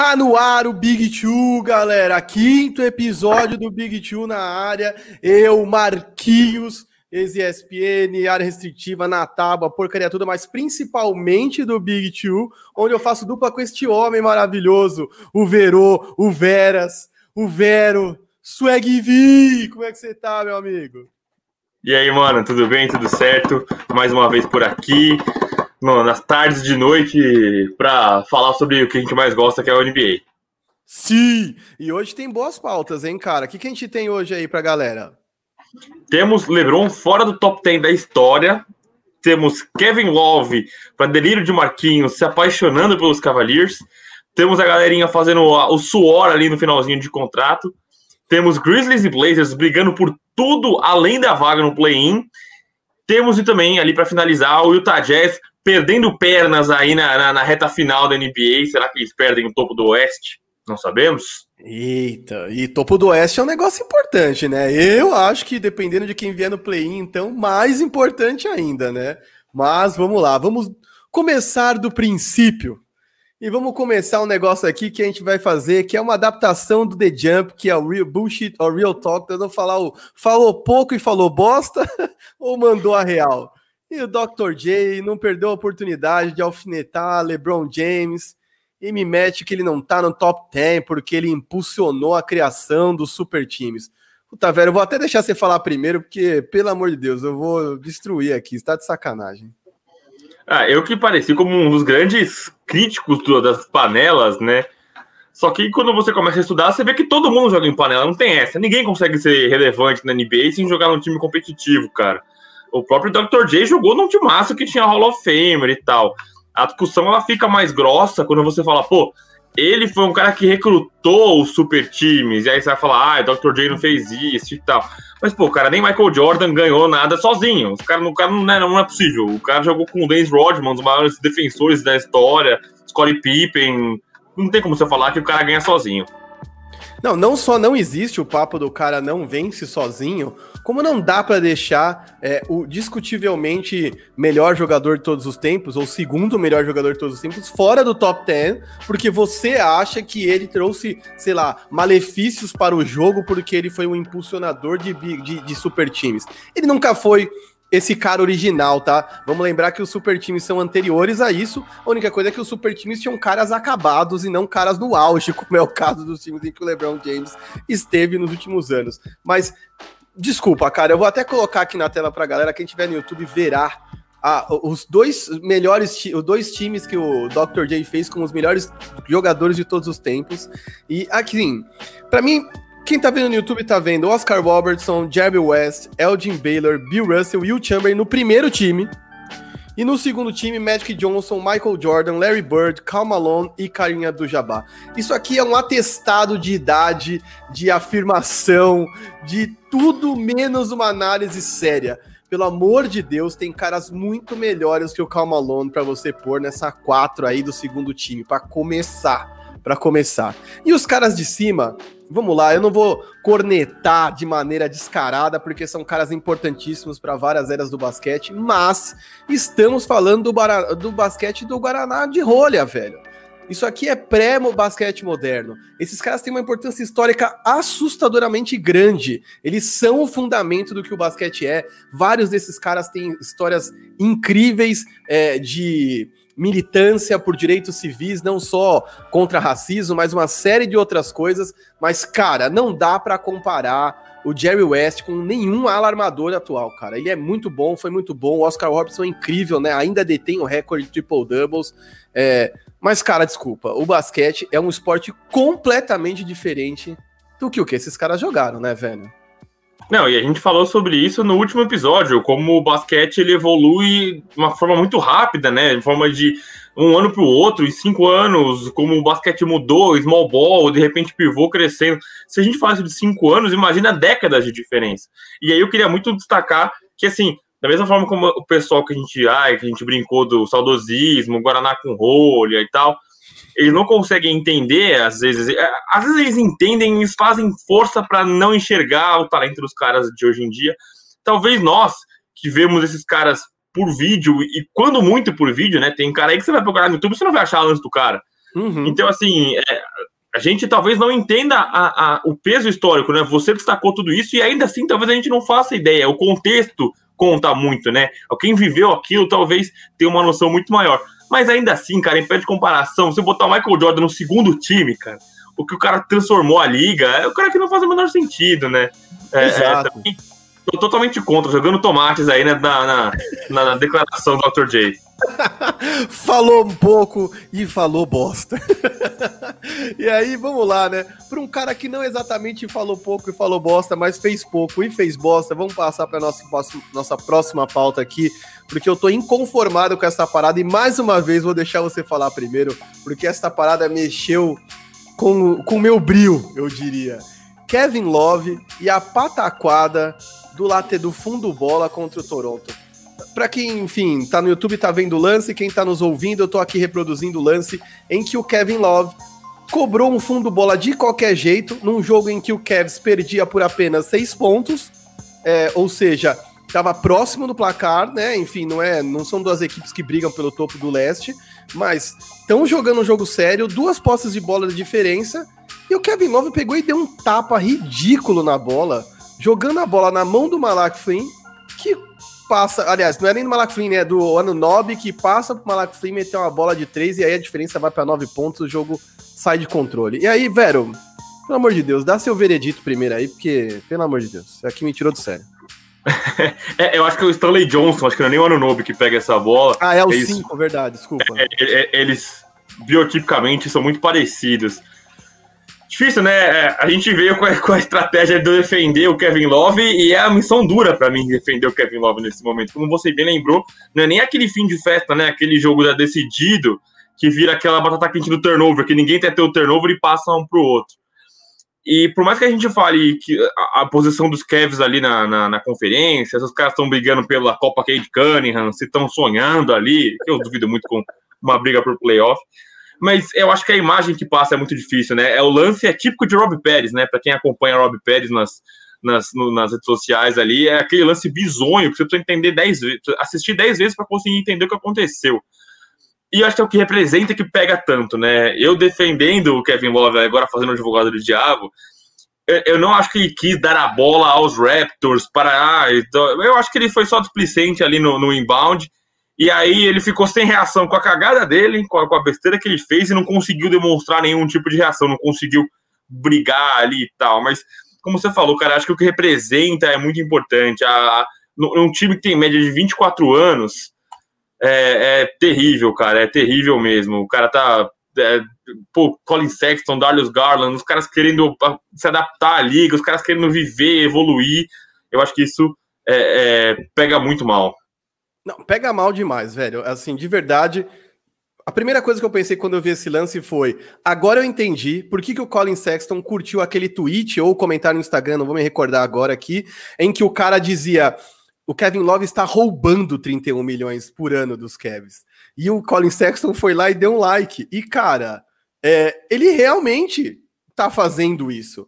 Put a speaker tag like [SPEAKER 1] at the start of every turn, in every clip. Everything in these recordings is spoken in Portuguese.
[SPEAKER 1] Tá no ar o Big Two, galera. Quinto episódio do Big Two na área. Eu, Marquinhos, ex-ESPN, área restritiva, na tábua, porcaria toda, mas principalmente do Big Two, onde eu faço dupla com este homem maravilhoso, o Verô, o Veras, o Vero, Swag V. Como é que você tá, meu amigo?
[SPEAKER 2] E aí, mano, tudo bem? Tudo certo? Mais uma vez por aqui nas tardes de noite para falar sobre o que a gente mais gosta, que é o NBA.
[SPEAKER 1] Sim! E hoje tem boas pautas, hein, cara? O que, que a gente tem hoje aí pra galera?
[SPEAKER 2] Temos LeBron fora do top 10 da história. Temos Kevin Love, para delírio de Marquinhos, se apaixonando pelos Cavaliers. Temos a galerinha fazendo o suor ali no finalzinho de contrato. Temos Grizzlies e Blazers brigando por tudo além da vaga no play-in. Temos e também ali para finalizar o Utah Jazz perdendo pernas aí na, na, na, reta final da NBA. Será que eles perdem o topo do Oeste? Não sabemos.
[SPEAKER 1] Eita, e topo do Oeste é um negócio importante, né? Eu acho que dependendo de quem vier no play-in, então, mais importante ainda, né? Mas vamos lá, vamos começar do princípio. E vamos começar um negócio aqui que a gente vai fazer, que é uma adaptação do The Jump, que é o Real Bullshit ou Real Talk, não falar o falou pouco e falou bosta, ou mandou a real. E o Dr. J não perdeu a oportunidade de alfinetar LeBron James e me mete que ele não tá no top 10 porque ele impulsionou a criação dos super times. Puta, velho, eu vou até deixar você falar primeiro, porque, pelo amor de Deus, eu vou destruir aqui, está de sacanagem.
[SPEAKER 2] Ah, eu que pareci como um dos grandes críticos das panelas, né? Só que quando você começa a estudar, você vê que todo mundo joga em panela, não tem essa. Ninguém consegue ser relevante na NBA sem jogar num time competitivo, cara o próprio Dr. J jogou num timaço que tinha Hall of Famer e tal. A discussão ela fica mais grossa quando você fala, pô, ele foi um cara que recrutou os super times, e aí você vai falar, ah, Dr. J não fez isso e tal. Mas, pô, cara, nem Michael Jordan ganhou nada sozinho. O cara, o cara não, é, não é possível. O cara jogou com o Dennis Rodman, um dos maiores defensores da história, Scottie Pippen. Não tem como você falar que o cara ganha sozinho.
[SPEAKER 1] Não, não só não existe o papo do cara não vence sozinho, como não dá para deixar é, o discutivelmente melhor jogador de todos os tempos, ou segundo melhor jogador de todos os tempos, fora do top 10, porque você acha que ele trouxe, sei lá, malefícios para o jogo porque ele foi um impulsionador de, de, de super times. Ele nunca foi esse cara original, tá? Vamos lembrar que os super times são anteriores a isso. A única coisa é que os super times tinham caras acabados e não caras no auge, como é o caso dos times em que o LeBron James esteve nos últimos anos. Mas desculpa, cara, eu vou até colocar aqui na tela pra galera, quem tiver no YouTube verá ah, os dois melhores, os dois times que o Dr. J fez com os melhores jogadores de todos os tempos. E aqui, para mim, quem tá vendo no YouTube tá vendo Oscar Robertson, Jerry West, Elgin Baylor, Bill Russell e Will Chamberlain no primeiro time. E no segundo time, Magic Johnson, Michael Jordan, Larry Bird, Cal Malone e Karim Abdul-Jabbar. Isso aqui é um atestado de idade, de afirmação, de tudo menos uma análise séria. Pelo amor de Deus, tem caras muito melhores que o Cal Malone para você pôr nessa quatro aí do segundo time, para começar para começar. E os caras de cima, vamos lá, eu não vou cornetar de maneira descarada, porque são caras importantíssimos para várias eras do basquete, mas estamos falando do, do basquete do Guaraná de rolha, velho. Isso aqui é pré-basquete moderno. Esses caras têm uma importância histórica assustadoramente grande. Eles são o fundamento do que o basquete é. Vários desses caras têm histórias incríveis é, de militância por direitos civis, não só contra racismo, mas uma série de outras coisas. Mas, cara, não dá para comparar o Jerry West com nenhum alarmador atual, cara. Ele é muito bom, foi muito bom. O Oscar Robertson é incrível, né? Ainda detém o recorde de triple doubles. É... Mas, cara, desculpa, o basquete é um esporte completamente diferente do que o que esses caras jogaram, né, velho?
[SPEAKER 2] Não, e a gente falou sobre isso no último episódio, como o basquete ele evolui de uma forma muito rápida, né? De forma de um ano para o outro, em cinco anos, como o basquete mudou, small ball, de repente pivô crescendo. Se a gente falasse de cinco anos, imagina décadas de diferença. E aí eu queria muito destacar que, assim, da mesma forma como o pessoal que a gente, ai, que a gente brincou do saudosismo, Guaraná com rolha e tal, eles não conseguem entender, às vezes, é, às vezes eles entendem, eles fazem força para não enxergar o talento dos caras de hoje em dia. Talvez nós, que vemos esses caras por vídeo, e quando muito por vídeo, né? Tem cara aí que você vai procurar no YouTube, você não vai achar antes do cara. Uhum. Então, assim, é, a gente talvez não entenda a, a, o peso histórico, né? Você destacou tudo isso e ainda assim talvez a gente não faça ideia. O contexto conta muito, né? Quem viveu aquilo talvez tenha uma noção muito maior. Mas ainda assim, cara, em pé de comparação, se eu botar o Michael Jordan no segundo time, cara, o que o cara transformou a liga, é o cara que não faz o menor sentido, né? É, é Exato. É, tô totalmente contra, jogando tomates aí né, na, na, na declaração do Dr. J.
[SPEAKER 1] falou um pouco e falou bosta. e aí, vamos lá, né? Para um cara que não exatamente falou pouco e falou bosta, mas fez pouco e fez bosta, vamos passar para nossa, nossa próxima pauta aqui, porque eu tô inconformado com essa parada e mais uma vez vou deixar você falar primeiro, porque essa parada mexeu com o meu brilho, eu diria. Kevin Love e a pataquada do late do fundo bola contra o Toronto para quem, enfim, tá no YouTube tá vendo o lance, quem tá nos ouvindo, eu tô aqui reproduzindo o lance em que o Kevin Love cobrou um fundo bola de qualquer jeito, num jogo em que o Cavs perdia por apenas seis pontos, é, ou seja, estava próximo do placar, né? Enfim, não é, não são duas equipes que brigam pelo topo do leste, mas estão jogando um jogo sério, duas posses de bola de diferença, e o Kevin Love pegou e deu um tapa ridículo na bola, jogando a bola na mão do Malak Flynn, que passa. Aliás, não é nem do Malak Flynn, é do ano Nob que passa pro Malak Flynn meter uma bola de três e aí a diferença vai para nove pontos, o jogo sai de controle. E aí, Vero, pelo amor de Deus, dá seu veredito primeiro aí, porque, pelo amor de Deus, aqui me tirou do sério.
[SPEAKER 2] é, eu acho que é o Stanley Johnson, acho que não é nem o Anunobi que pega essa bola.
[SPEAKER 1] Ah, é o 5, verdade, desculpa.
[SPEAKER 2] É, é, é, eles biotipicamente são muito parecidos. Difícil, né? É, a gente veio com a, com a, estratégia de defender o Kevin Love e é a missão dura para mim defender o Kevin Love nesse momento. Como você bem lembrou, não é nem aquele fim de festa, né? Aquele jogo já decidido que vira aquela batata quente do turnover, que ninguém quer ter o turnover e passa um pro outro. E por mais que a gente fale que a, a posição dos Cavs ali na, na, na conferência, os caras estão brigando pela Copa Cade Cunningham, se estão sonhando ali, eu duvido muito com uma briga por playoff mas eu acho que a imagem que passa é muito difícil, né? É o lance é típico de Rob Pérez, né? Para quem acompanha Rob Pérez nas, nas, no, nas redes sociais ali, é aquele lance bizonho que você precisa entender 10 vezes, assistir 10 vezes para conseguir entender o que aconteceu. E acho que é o que representa que pega tanto, né? Eu defendendo o Kevin Love agora fazendo o advogado do diabo, eu não acho que ele quis dar a bola aos Raptors para. Ah, então, eu acho que ele foi só displicente ali no, no inbound e aí ele ficou sem reação com a cagada dele, com a, com a, besteira que ele fez, e não conseguiu demonstrar nenhum tipo de reação, não conseguiu brigar ali e tal. Mas, como você falou, cara, acho que o que representa é muito importante. A, a, um time que tem média de 24 anos é, é terrível, cara, é terrível mesmo. O cara tá. É, pô, Colin Sexton, Darius Garland, os caras querendo se adaptar à liga, os caras querendo viver, evoluir. Eu acho que isso é, é pega muito mal.
[SPEAKER 1] Não, pega mal demais, velho. Assim, de verdade. A primeira coisa que eu pensei quando eu vi esse lance foi: agora eu entendi por que, que o Colin Sexton curtiu aquele tweet ou comentário no Instagram, não vou me recordar agora aqui, em que o cara dizia: o Kevin Love está roubando 31 milhões por ano dos Cavs. E o Colin Sexton foi lá e deu um like. E, cara, é, ele realmente tá fazendo isso.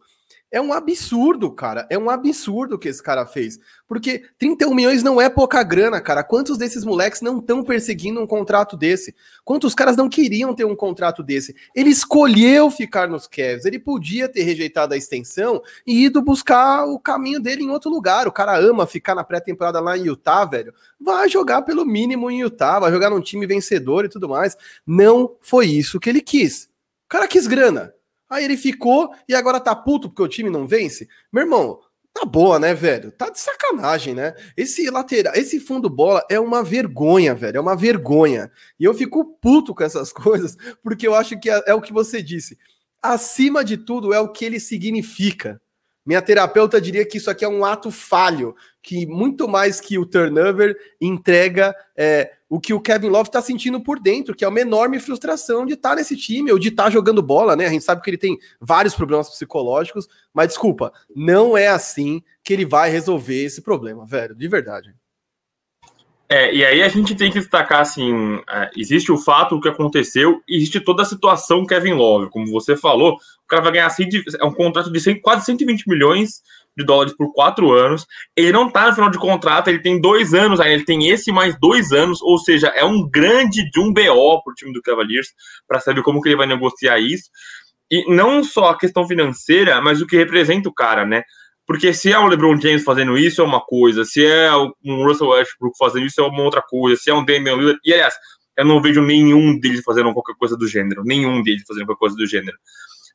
[SPEAKER 1] É um absurdo, cara. É um absurdo o que esse cara fez. Porque 31 milhões não é pouca grana, cara. Quantos desses moleques não estão perseguindo um contrato desse? Quantos caras não queriam ter um contrato desse? Ele escolheu ficar nos Cavs. Ele podia ter rejeitado a extensão e ido buscar o caminho dele em outro lugar. O cara ama ficar na pré-temporada lá em Utah, velho. Vai jogar pelo mínimo em Utah, vai jogar num time vencedor e tudo mais. Não foi isso que ele quis. O cara quis grana. Aí ele ficou e agora tá puto porque o time não vence. Meu irmão, tá boa, né, velho? Tá de sacanagem, né? Esse lateral, esse fundo bola é uma vergonha, velho. É uma vergonha. E eu fico puto com essas coisas porque eu acho que é, é o que você disse. Acima de tudo é o que ele significa. Minha terapeuta diria que isso aqui é um ato falho, que muito mais que o turnover entrega é, o que o Kevin Love está sentindo por dentro, que é uma enorme frustração de estar tá nesse time ou de estar tá jogando bola, né? A gente sabe que ele tem vários problemas psicológicos, mas desculpa, não é assim que ele vai resolver esse problema, velho, de verdade.
[SPEAKER 2] É, e aí a gente tem que destacar assim: é, existe o fato o que aconteceu, existe toda a situação Kevin Love. Como você falou, o cara vai ganhar assim, é um contrato de 100, quase 120 milhões de dólares por quatro anos. Ele não tá no final de contrato, ele tem dois anos aí, ele tem esse mais dois anos, ou seja, é um grande de um BO pro time do Cavaliers para saber como que ele vai negociar isso. E não só a questão financeira, mas o que representa o cara, né? Porque se é o LeBron James fazendo isso é uma coisa, se é um Russell Westbrook fazendo isso é uma outra coisa, se é um Damian Lillard... E, aliás, eu não vejo nenhum deles fazendo qualquer coisa do gênero, nenhum deles fazendo qualquer coisa do gênero.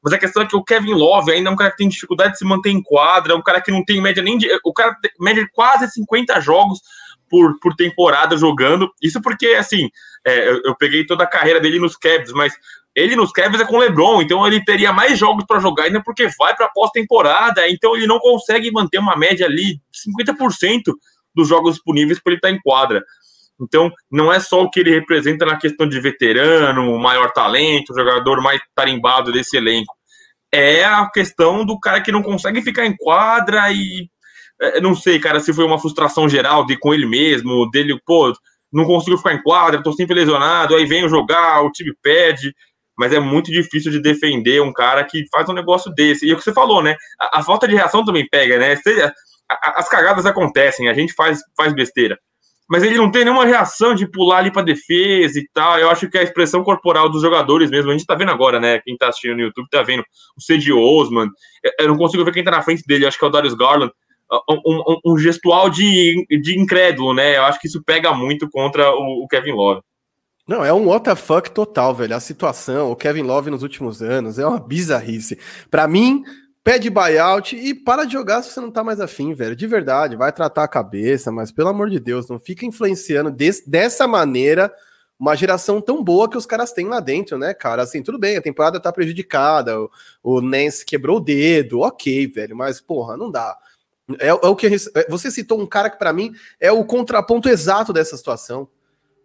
[SPEAKER 2] Mas a questão é que o Kevin Love ainda é um cara que tem dificuldade de se manter em quadra, é um cara que não tem média nem de. O cara média quase 50 jogos por, por temporada jogando. Isso porque, assim, é, eu, eu, peguei toda a carreira dele nos Cavs, mas ele nos Cavs é com o LeBron, então ele teria mais jogos para jogar ainda porque vai para pós-temporada, então ele não consegue manter uma média ali 50% dos jogos disponíveis para ele estar tá em quadra. Então, não é só o que ele representa na questão de veterano, maior talento, jogador mais tarimbado desse elenco. É a questão do cara que não consegue ficar em quadra e. É, não sei, cara, se foi uma frustração geral de com ele mesmo, dele, pô, não consigo ficar em quadra, tô sempre lesionado, aí venho jogar, o time perde. Mas é muito difícil de defender um cara que faz um negócio desse. E é o que você falou, né? A, a falta de reação também pega, né? As cagadas acontecem, a gente faz, faz besteira mas ele não tem nenhuma reação de pular ali para defesa e tal. Eu acho que a expressão corporal dos jogadores mesmo, a gente tá vendo agora, né? Quem tá assistindo no YouTube tá vendo o Cedi Osman. Eu não consigo ver quem tá na frente dele, acho que é o Darius Garland. Um, um, um, gestual de, de incrédulo, né? Eu acho que isso pega muito contra o, o Kevin Love.
[SPEAKER 1] Não, é um WTF total, velho. A situação, o Kevin Love nos últimos anos, é uma bizarrice. Para mim, pede buyout e para de jogar se você não tá mais afim, velho. De verdade, vai tratar a cabeça, mas pelo amor de Deus, não fica influenciando des, dessa maneira uma geração tão boa que os caras têm lá dentro, né, cara? Assim, tudo bem, a temporada tá prejudicada, o, o Nance quebrou o dedo, ok, velho, mas porra, não dá. É, é o que é, você citou um cara que para mim é o contraponto exato dessa situação.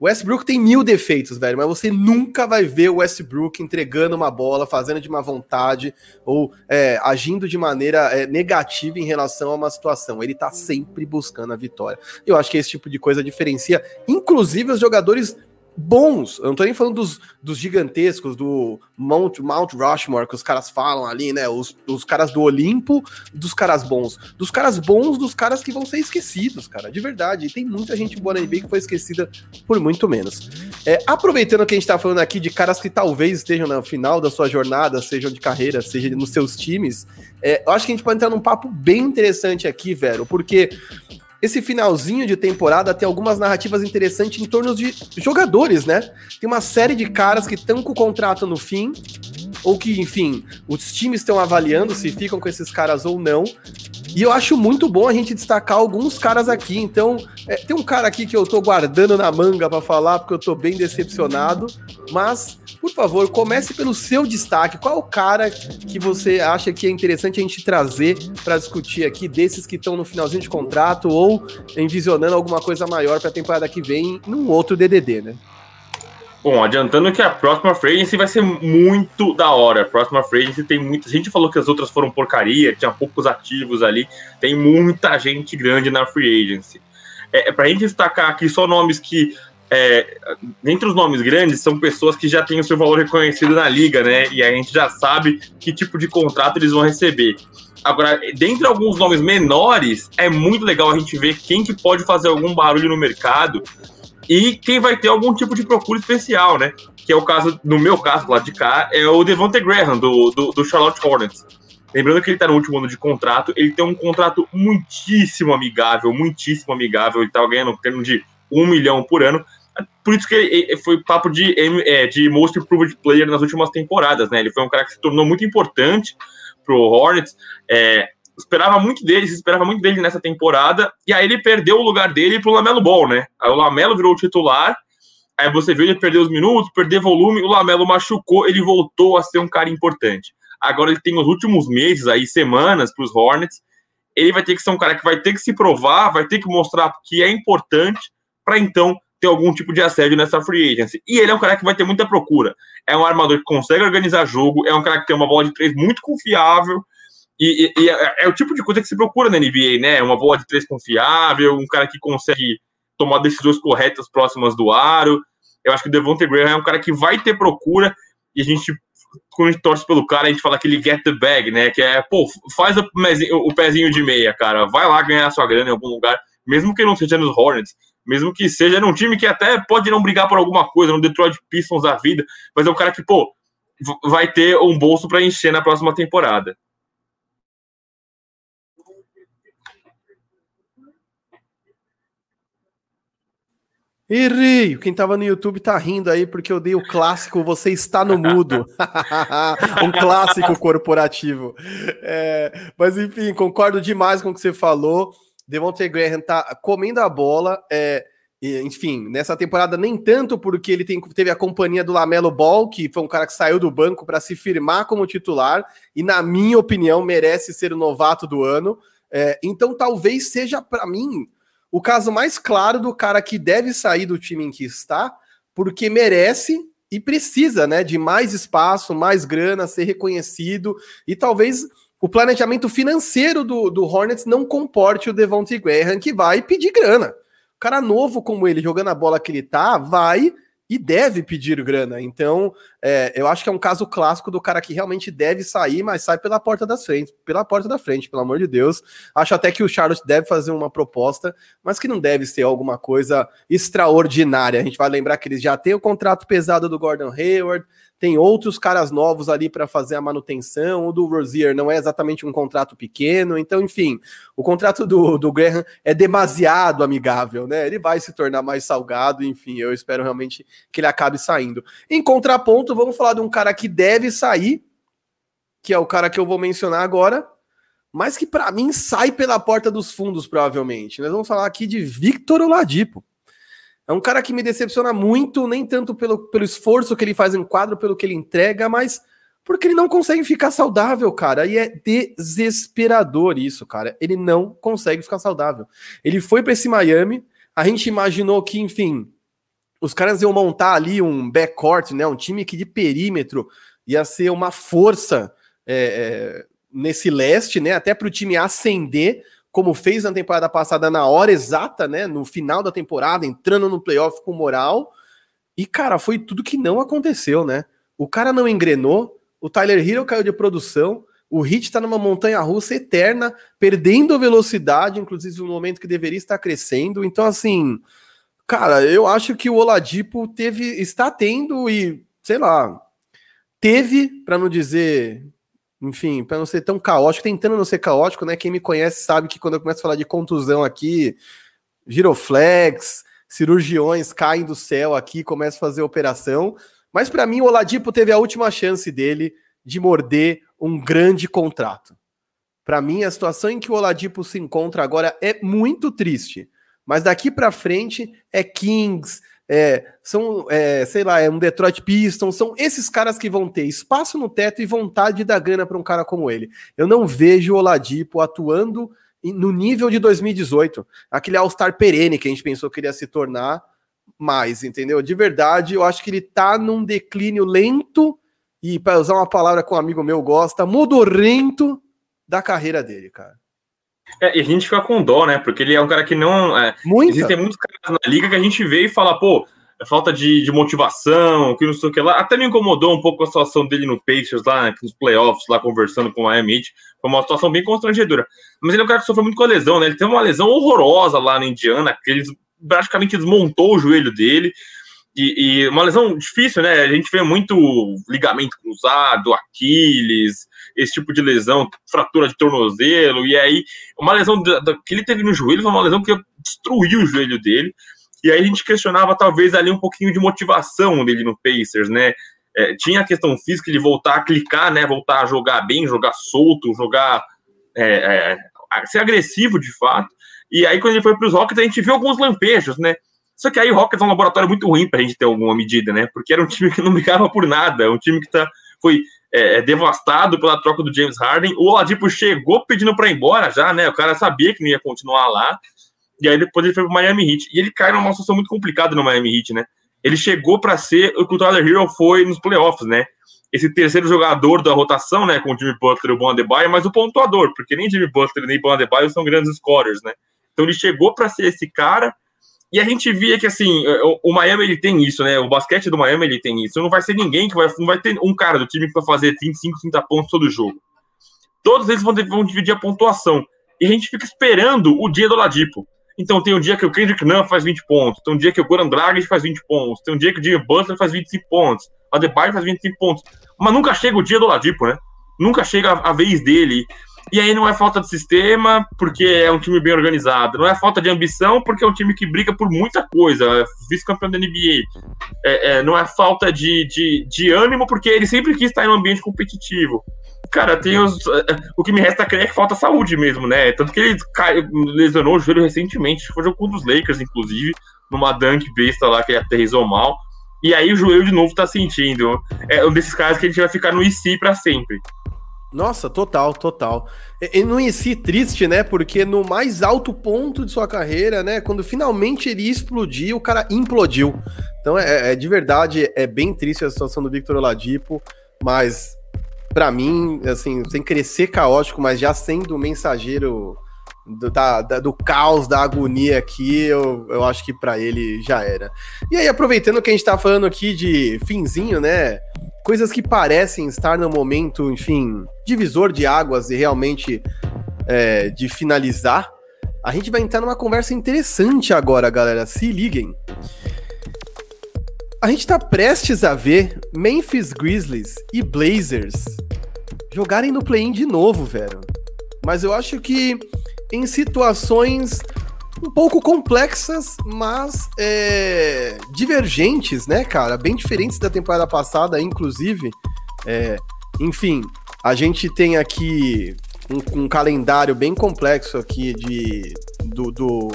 [SPEAKER 1] O Westbrook tem mil defeitos, velho, mas você nunca vai ver o Westbrook entregando uma bola, fazendo de má vontade ou é, agindo de maneira é, negativa em relação a uma situação. Ele tá sempre buscando a vitória. Eu acho que esse tipo de coisa diferencia, inclusive, os jogadores bons. Eu não tô nem falando dos, dos gigantescos, do Mount, Mount Rushmore, que os caras falam ali, né? Os, os caras do Olimpo, dos caras bons. Dos caras bons, dos caras que vão ser esquecidos, cara, de verdade. E tem muita gente boa na NBA que foi esquecida por muito menos. É, aproveitando que a gente tá falando aqui de caras que talvez estejam no final da sua jornada, sejam de carreira, seja nos seus times, é, eu acho que a gente pode entrar num papo bem interessante aqui, velho, porque esse finalzinho de temporada tem algumas narrativas interessantes em torno de jogadores, né? Tem uma série de caras que estão com o contrato no fim, ou que, enfim, os times estão avaliando se ficam com esses caras ou não. E eu acho muito bom a gente destacar alguns caras aqui. Então, é, tem um cara aqui que eu tô guardando na manga para falar, porque eu tô bem decepcionado. Mas, por favor, comece pelo seu destaque. Qual é o cara que você acha que é interessante a gente trazer para discutir aqui, desses que estão no finalzinho de contrato ou envisionando alguma coisa maior para a temporada que vem num outro DDD, né?
[SPEAKER 2] Bom, adiantando que a próxima free agency vai ser muito da hora. A próxima free agency tem muita. A gente falou que as outras foram porcaria, tinha poucos ativos ali. Tem muita gente grande na free agency. É, é pra gente destacar aqui só nomes que. É, dentre os nomes grandes, são pessoas que já têm o seu valor reconhecido na liga, né? E a gente já sabe que tipo de contrato eles vão receber. Agora, dentre alguns nomes menores, é muito legal a gente ver quem que pode fazer algum barulho no mercado e quem vai ter algum tipo de procura especial, né? Que é o caso, no meu caso, lá de cá, é o Devonte Graham, do, do, do Charlotte Hornets. Lembrando que ele está no último ano de contrato, ele tem um contrato muitíssimo amigável, muitíssimo amigável, ele está ganhando em termos de um milhão por ano. Por isso que ele, foi papo de, é, de Most Improved Player nas últimas temporadas, né? Ele foi um cara que se tornou muito importante pro Hornets. É, esperava muito dele, se esperava muito dele nessa temporada, e aí ele perdeu o lugar dele pro Lamelo Ball, né? Aí o Lamelo virou titular, aí você viu ele perder os minutos, perder volume, o Lamelo machucou, ele voltou a ser um cara importante. Agora ele tem os últimos meses aí, semanas para os Hornets, ele vai ter que ser um cara que vai ter que se provar, vai ter que mostrar que é importante para então ter algum tipo de assédio nessa free agency. E ele é um cara que vai ter muita procura. É um armador que consegue organizar jogo, é um cara que tem uma bola de três muito confiável, e, e, é, é, o tipo de coisa que se procura na NBA, né? Uma bola de três confiável, um cara que consegue tomar decisões corretas próximas do aro. Eu acho que o Devontae Graham é um cara que vai ter procura e a gente, quando a gente torce pelo cara, a gente fala que ele get the bag, né? Que é, pô, faz o, o pezinho de meia, cara. Vai lá ganhar sua grana em algum lugar, mesmo que não seja nos Hornets, mesmo que seja num time que até pode não brigar por alguma coisa, no Detroit Pistons da vida, mas é um cara que, pô, vai ter um bolso para encher na próxima temporada.
[SPEAKER 1] Errei! Quem tava no YouTube tá rindo aí porque eu dei o clássico Você está no mudo. um clássico corporativo. É, mas enfim, concordo demais com o que você falou. Devontae Graham tá comendo a bola. É, enfim, nessa temporada nem tanto porque ele tem, teve a companhia do Lamelo Ball, que foi um cara que saiu do banco para se firmar como titular e, na minha opinião, merece ser o novato do ano. É, então, talvez seja para mim o caso mais claro do cara que deve sair do time em que está, porque merece e precisa, né, de mais espaço, mais grana, ser reconhecido e talvez o planejamento financeiro do, do Hornets não comporte o Devontae Graham que vai pedir grana. O cara novo como ele, jogando a bola que ele tá, vai e deve pedir grana. Então, é, eu acho que é um caso clássico do cara que realmente deve sair, mas sai pela porta da frente, pela porta da frente, pelo amor de Deus. Acho até que o Charlotte deve fazer uma proposta, mas que não deve ser alguma coisa extraordinária. A gente vai lembrar que eles já têm o contrato pesado do Gordon Hayward, tem outros caras novos ali para fazer a manutenção. O do Rozier não é exatamente um contrato pequeno, então, enfim, o contrato do, do Graham é demasiado amigável, né? Ele vai se tornar mais salgado, enfim, eu espero realmente que ele acabe saindo. Em contraponto, vamos falar de um cara que deve sair, que é o cara que eu vou mencionar agora, mas que para mim sai pela porta dos fundos, provavelmente. Nós vamos falar aqui de Victor Oladipo. É um cara que me decepciona muito, nem tanto pelo, pelo esforço que ele faz em quadro, pelo que ele entrega, mas porque ele não consegue ficar saudável, cara. E é desesperador isso, cara. Ele não consegue ficar saudável. Ele foi para esse Miami, a gente imaginou que, enfim, os caras iam montar ali um backcourt, né? Um time que de perímetro ia ser uma força é, é, nesse leste, né? Até para o time ascender como fez na temporada passada na hora exata, né? No final da temporada, entrando no playoff com moral. E, cara, foi tudo que não aconteceu, né? O cara não engrenou, o Tyler Hero caiu de produção, o Hit tá numa montanha russa eterna, perdendo velocidade, inclusive no momento que deveria estar crescendo. Então, assim, cara, eu acho que o Oladipo teve, está tendo e, sei lá, teve, para não dizer enfim, para não ser tão caótico, tentando não ser caótico, né? Quem me conhece sabe que quando eu começo a falar de contusão aqui, giroflex, cirurgiões caem do céu aqui, começam a fazer operação. Mas para mim, o Oladipo teve a última chance dele de morder um grande contrato. Para mim, a situação em que o Oladipo se encontra agora é muito triste. Mas daqui para frente é Kings, é, são, é, sei lá, é um Detroit Pistons, são esses caras que vão ter espaço no teto e vontade de dar grana para um cara como ele. Eu não vejo o Oladipo atuando no nível de 2018, aquele All-Star perene que a gente pensou que ele ia se tornar mais, entendeu? De verdade, eu acho que ele tá num declínio lento e, para usar uma palavra que um amigo meu gosta, modorrento da carreira dele, cara.
[SPEAKER 2] É, e a gente fica com dó, né? Porque ele é um cara que não. É, existem muitos caras na liga que a gente vê e fala, pô, é falta de, de, motivação, que não sei o que lá. Até me incomodou um pouco a situação dele no Pacers, lá nos playoffs, lá conversando com a Miami Heat. Foi uma situação bem constrangedora. Mas ele é um cara que sofreu muito com a lesão, né? Ele teve uma lesão horrorosa lá na Indiana, que ele praticamente desmontou o joelho dele. E, e, uma lesão difícil, né? A gente vê muito ligamento cruzado, Aquiles, esse tipo de lesão, fratura de tornozelo, e aí uma lesão que ele teve no joelho foi uma lesão que destruiu o joelho dele. E aí a gente questionava talvez ali um pouquinho de motivação dele no Pacers, né? É, tinha a questão física, ele voltar a clicar, né? Voltar a jogar bem, jogar solto, jogar. É, é, ser agressivo de fato. E aí, quando ele foi para os Rockets, a gente viu alguns lampejos, né? Só que aí o Rockets é um laboratório muito ruim para a gente ter alguma medida, né? Porque era um time que não brigava por nada, um time que tá, foi é, é, devastado pela troca do James Harden. O Oladipo chegou pedindo para ir embora já, né? O cara sabia que não ia continuar lá. E aí depois ele foi pro Miami Heat. E ele caiu numa situação muito complicada no Miami Heat, né? Ele chegou para ser o que o Tyler Hero foi nos playoffs, né? Esse terceiro jogador da rotação, né? Com o Jimmy Butler e o Bon Adebayo, mas o pontuador, porque nem Jimmy Butler nem Bon Adebayo são grandes scorers, né? Então ele chegou para ser esse cara e a gente via que, assim, o, Miami ele tem isso, né? O basquete do Miami ele tem isso. Não vai ser ninguém que vai. Não vai ter um cara do time que vai fazer 25, 30 pontos todo jogo. Todos eles vão, vão dividir a pontuação. E a gente fica esperando o dia do Ladipo. Então tem um dia que o Kendrick Nunn faz 20 pontos, tem um dia que o Goran Dragic faz 20 pontos, tem um dia que o Jimmy Butler faz 25 pontos, a Depay faz 25 pontos. Mas nunca chega o dia do Ladipo, né? Nunca chega a, a vez dele. E aí não é falta de sistema, porque é um time bem organizado. Não é falta de ambição, porque é um time que briga por muita coisa. É vice-campeão da NBA. É, é, não é falta de, de, de ânimo, porque ele sempre quis estar em um ambiente competitivo. Cara, tem os. O que me resta crer é que falta saúde mesmo, né? Tanto que ele cai, lesionou o joelho recentemente. Foi jogo contra os Lakers, inclusive, numa dunk besta lá que ele aterrizou mal. E aí o joelho de novo tá sentindo. É um desses caras que a gente vai ficar no IC para sempre.
[SPEAKER 1] Nossa, total, total. E, e no IC triste, né? Porque no mais alto ponto de sua carreira, né? Quando finalmente ele explodiu, o cara implodiu. Então é, é de verdade, é bem triste a situação do Victor Oladipo, mas para mim, assim, sem ser caótico, mas já sendo mensageiro do, da, da, do caos, da agonia aqui, eu, eu acho que para ele já era. E aí, aproveitando que a gente tá falando aqui de finzinho, né? Coisas que parecem estar no momento, enfim, divisor de águas e realmente é, de finalizar, a gente vai entrar numa conversa interessante agora, galera. Se liguem. A gente tá prestes a ver Memphis Grizzlies e Blazers jogarem no play-in de novo, velho. Mas eu acho que em situações um pouco complexas, mas é, divergentes, né, cara? Bem diferentes da temporada passada, inclusive. É, enfim, a gente tem aqui um, um, calendário bem complexo aqui de do, do,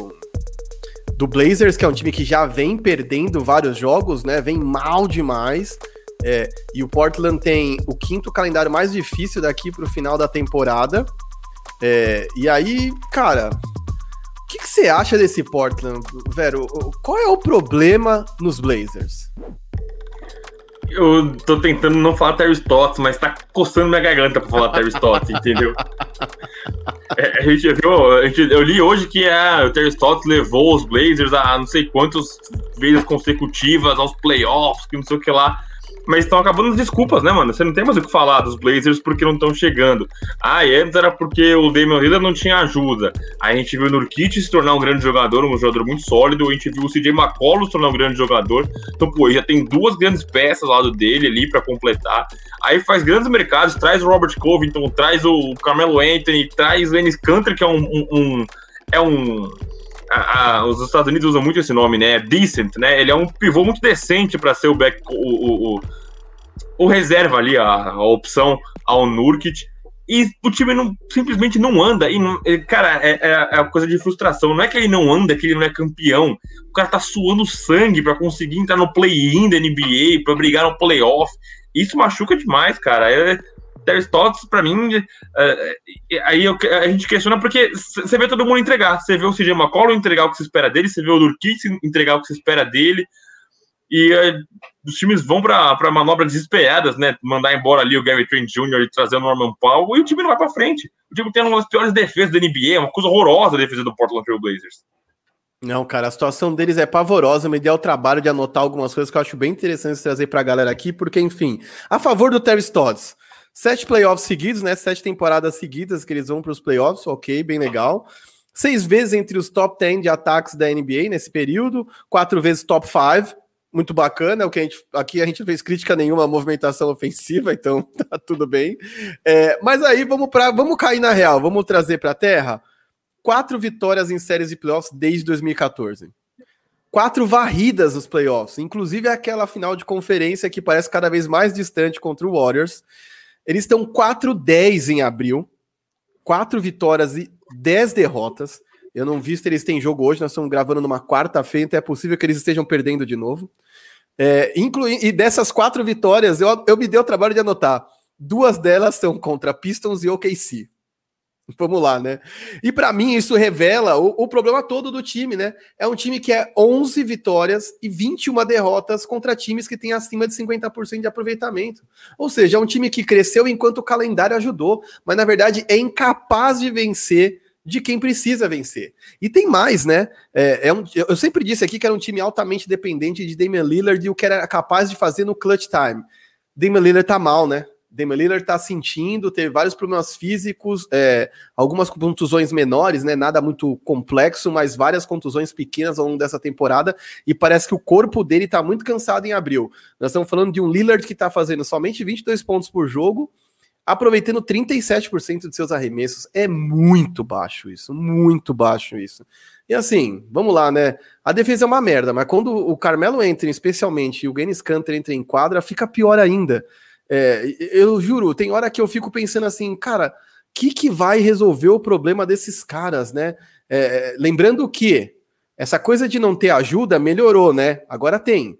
[SPEAKER 1] do Blazers, que é um time que já vem perdendo vários jogos, né? Vem mal demais. É, e o Portland tem o quinto calendário mais difícil daqui para o final da temporada. É, e aí, cara, o que, que, você acha desse Portland, Vero? Qual é o problema nos Blazers?
[SPEAKER 2] Eu tô tentando não falar Terry Stotts, mas tá coçando minha garganta pra falar Terry Stotts, entendeu? É, a gente viu, a gente, eu li hoje que a, o Terry Stotts levou os Blazers a não sei quantas vezes consecutivas aos playoffs, que não sei o que lá mas estão acabando as desculpas, né, mano? Você não tem mais o que falar dos Blazers porque não estão chegando. Ah, e antes era porque o Damian Lillard não tinha ajuda. Aí a gente viu o Nurkic se tornar um grande jogador, um jogador muito sólido. A gente viu o CJ McCollum se tornar um grande jogador. Então, pô, já tem duas grandes peças ao lado dele ali para completar. Aí faz grandes mercados, traz o Robert Covington, traz o Carmelo Anthony, traz o Ennis Cantor, que é um, um, um é um a, a, os Estados Unidos usam muito esse nome, né? Decent, né? Ele é um pivô muito decente para ser o back, o, o, o, o, reserva ali, a, a opção ao Nurkic. E o time não, simplesmente não anda. E, não, cara, é, é, é coisa de frustração. Não é que ele não anda, que ele não é campeão. O cara tá suando sangue para conseguir entrar no play-in da NBA, para brigar no playoff. Isso machuca demais, cara. É, Terry Stotts, pra mim, é, é, aí eu, a gente questiona porque você vê todo mundo entregar. Você vê o CJ McCollum entregar o que se espera dele, você vê o Durkis entregar o que se espera dele. E é, os times vão para manobras desesperadas, né? Mandar embora ali o Gary Trent Jr. e trazer o Norman Powell, e o time não vai para frente. O time tem uma das piores defesas da NBA, uma coisa horrorosa a defesa do Portland Trail Blazers.
[SPEAKER 1] Não, cara, a situação deles é pavorosa. Me deu o trabalho de anotar algumas coisas que eu acho bem interessantes trazer para a galera aqui, porque, enfim, a favor do Terry Stotts. Sete playoffs seguidos, né? Sete temporadas seguidas que eles vão para os playoffs, ok, bem legal. Seis vezes entre os top 10 de ataques da NBA nesse período, quatro vezes top 5, muito bacana. É o que a gente, aqui a gente não fez crítica nenhuma à movimentação ofensiva, então tá tudo bem. É, mas aí vamos para, vamos cair na real, vamos trazer para a terra. Quatro vitórias em séries de playoffs desde 2014 quatro varridas nos playoffs, inclusive aquela final de conferência que parece cada vez mais distante contra o Warriors. Eles estão 4-10 em abril, quatro vitórias e 10 derrotas. Eu não vi se eles têm jogo hoje, nós estamos gravando numa quarta-feira, então é possível que eles estejam perdendo de novo. É, e dessas quatro vitórias, eu, eu me dei o trabalho de anotar. Duas delas são contra Pistons e OKC. Vamos lá, né? E para mim isso revela o, o, problema todo do time, né? É um time que é 11 vitórias e 21 derrotas contra times que têm acima de 50% de aproveitamento. Ou seja, é um time que cresceu enquanto o calendário ajudou, mas na verdade é incapaz de vencer de quem precisa vencer. E tem mais, né? É, é um, eu sempre disse aqui que era um time altamente dependente de Damian Lillard e o que era capaz de fazer no clutch time. Damian Lillard tá mal, né? Damian Lillard tá sentindo, teve vários problemas físicos, é, algumas contusões menores, né? Nada muito complexo, mas várias contusões pequenas ao longo dessa temporada. E parece que o corpo dele tá muito cansado em abril. Nós estamos falando de um Lillard que tá fazendo somente 22 pontos por jogo, aproveitando 37% de seus arremessos. É muito baixo isso, muito baixo isso. E assim, vamos lá, né? A defesa é uma merda, mas quando o Carmelo entra, especialmente, e o Dennis Canter entra em quadra, fica pior ainda. É, eu juro, tem hora que eu fico pensando assim, cara, o que, que vai resolver o problema desses caras, né? É, lembrando que essa coisa de não ter ajuda melhorou, né? Agora tem.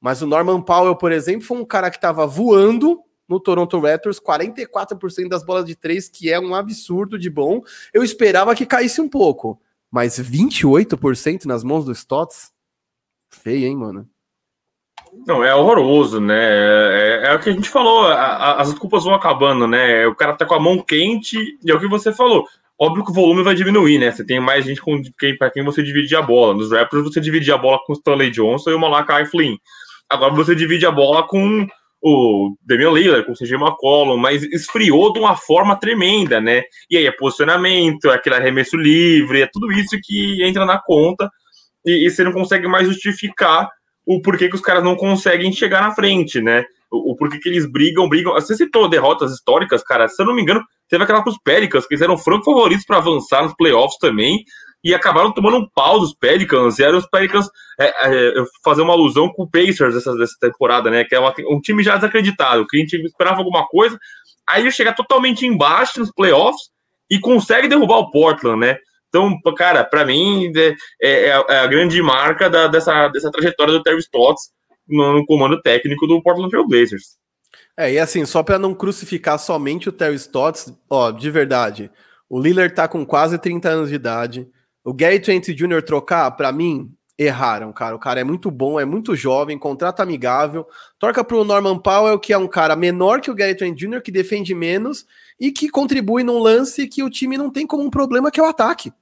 [SPEAKER 1] Mas o Norman Powell, por exemplo, foi um cara que estava voando no Toronto Raptors, 44% das bolas de três, que é um absurdo de bom. Eu esperava que caísse um pouco, mas 28% nas mãos do Stotts? Feio, hein, mano?
[SPEAKER 2] Não, é horroroso, né? É, é, é o que a gente falou, a, a, as culpas vão acabando, né? O cara tá com a mão quente, e é o que você falou. Óbvio que o volume vai diminuir, né? Você tem mais gente com quem, para quem você divide a bola. Nos Raptors você divide a bola com o Stanley Johnson e o Malakai Flynn. Agora você divide a bola com o Damian Lillard, com o CJ McCollum, mas esfriou de uma forma tremenda, né? E aí é posicionamento, é aquele arremesso livre, é tudo isso que entra na conta e, e você não consegue mais justificar o porquê que os caras não conseguem chegar na frente, né? O, o porquê que eles brigam, brigam. Você citou derrotas históricas, cara. Se eu não me engano, teve aquela com os Pelicans, que eles eram franco favoritos para avançar nos playoffs também, e acabaram tomando um pau dos Pelicans. E eram os Pelicans é, é, fazer uma alusão com o Pacers dessa, dessa temporada, né? Que é uma, um time já desacreditado, que a gente esperava alguma coisa. Aí ele chega totalmente embaixo nos playoffs e consegue derrubar o Portland, né? Então, cara, para mim é, é, é, a grande marca da, dessa, dessa trajetória do Terry Stotts no, no comando técnico do Portland Trail Blazers.
[SPEAKER 1] É, e assim, só para não crucificar somente o Terry Stotts, ó, de verdade, o Lillard tá com quase 30 anos de idade. O Gary Trent Jr. trocar, para mim, erraram, cara. O cara é muito bom, é muito jovem, contrato amigável. Torca pro Norman Powell, que é um cara menor que o Gary Trent Jr., que defende menos e que contribui num lance que o time não tem como um problema, que é o ataque.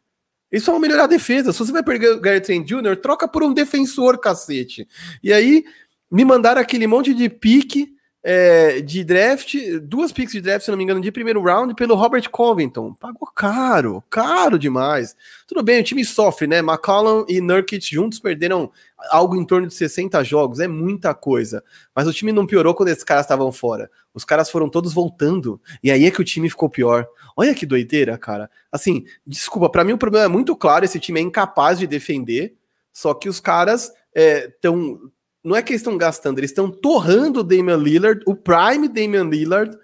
[SPEAKER 1] Isso é uma melhorar a defesa. Se você vai perder o Garrett Trent Jr., troca por um defensor, cacete. E aí, me mandaram aquele monte de pique é, de draft, duas picks de draft, se não me engano, de primeiro round, pelo Robert Covington. Pagou caro, caro demais. Tudo bem, o time sofre, né? McCollum e Nurkic juntos perderam algo em torno de 60 jogos, é muita coisa. Mas o time não piorou quando esses caras estavam fora. Os caras foram todos voltando. E aí é que o time ficou pior. Olha que doideira, cara. Assim, desculpa, para mim o problema é muito claro: esse time é incapaz de defender, só que os caras estão. É, não é que eles estão gastando, eles estão torrando o Damian Lillard, o prime Damian Lillard,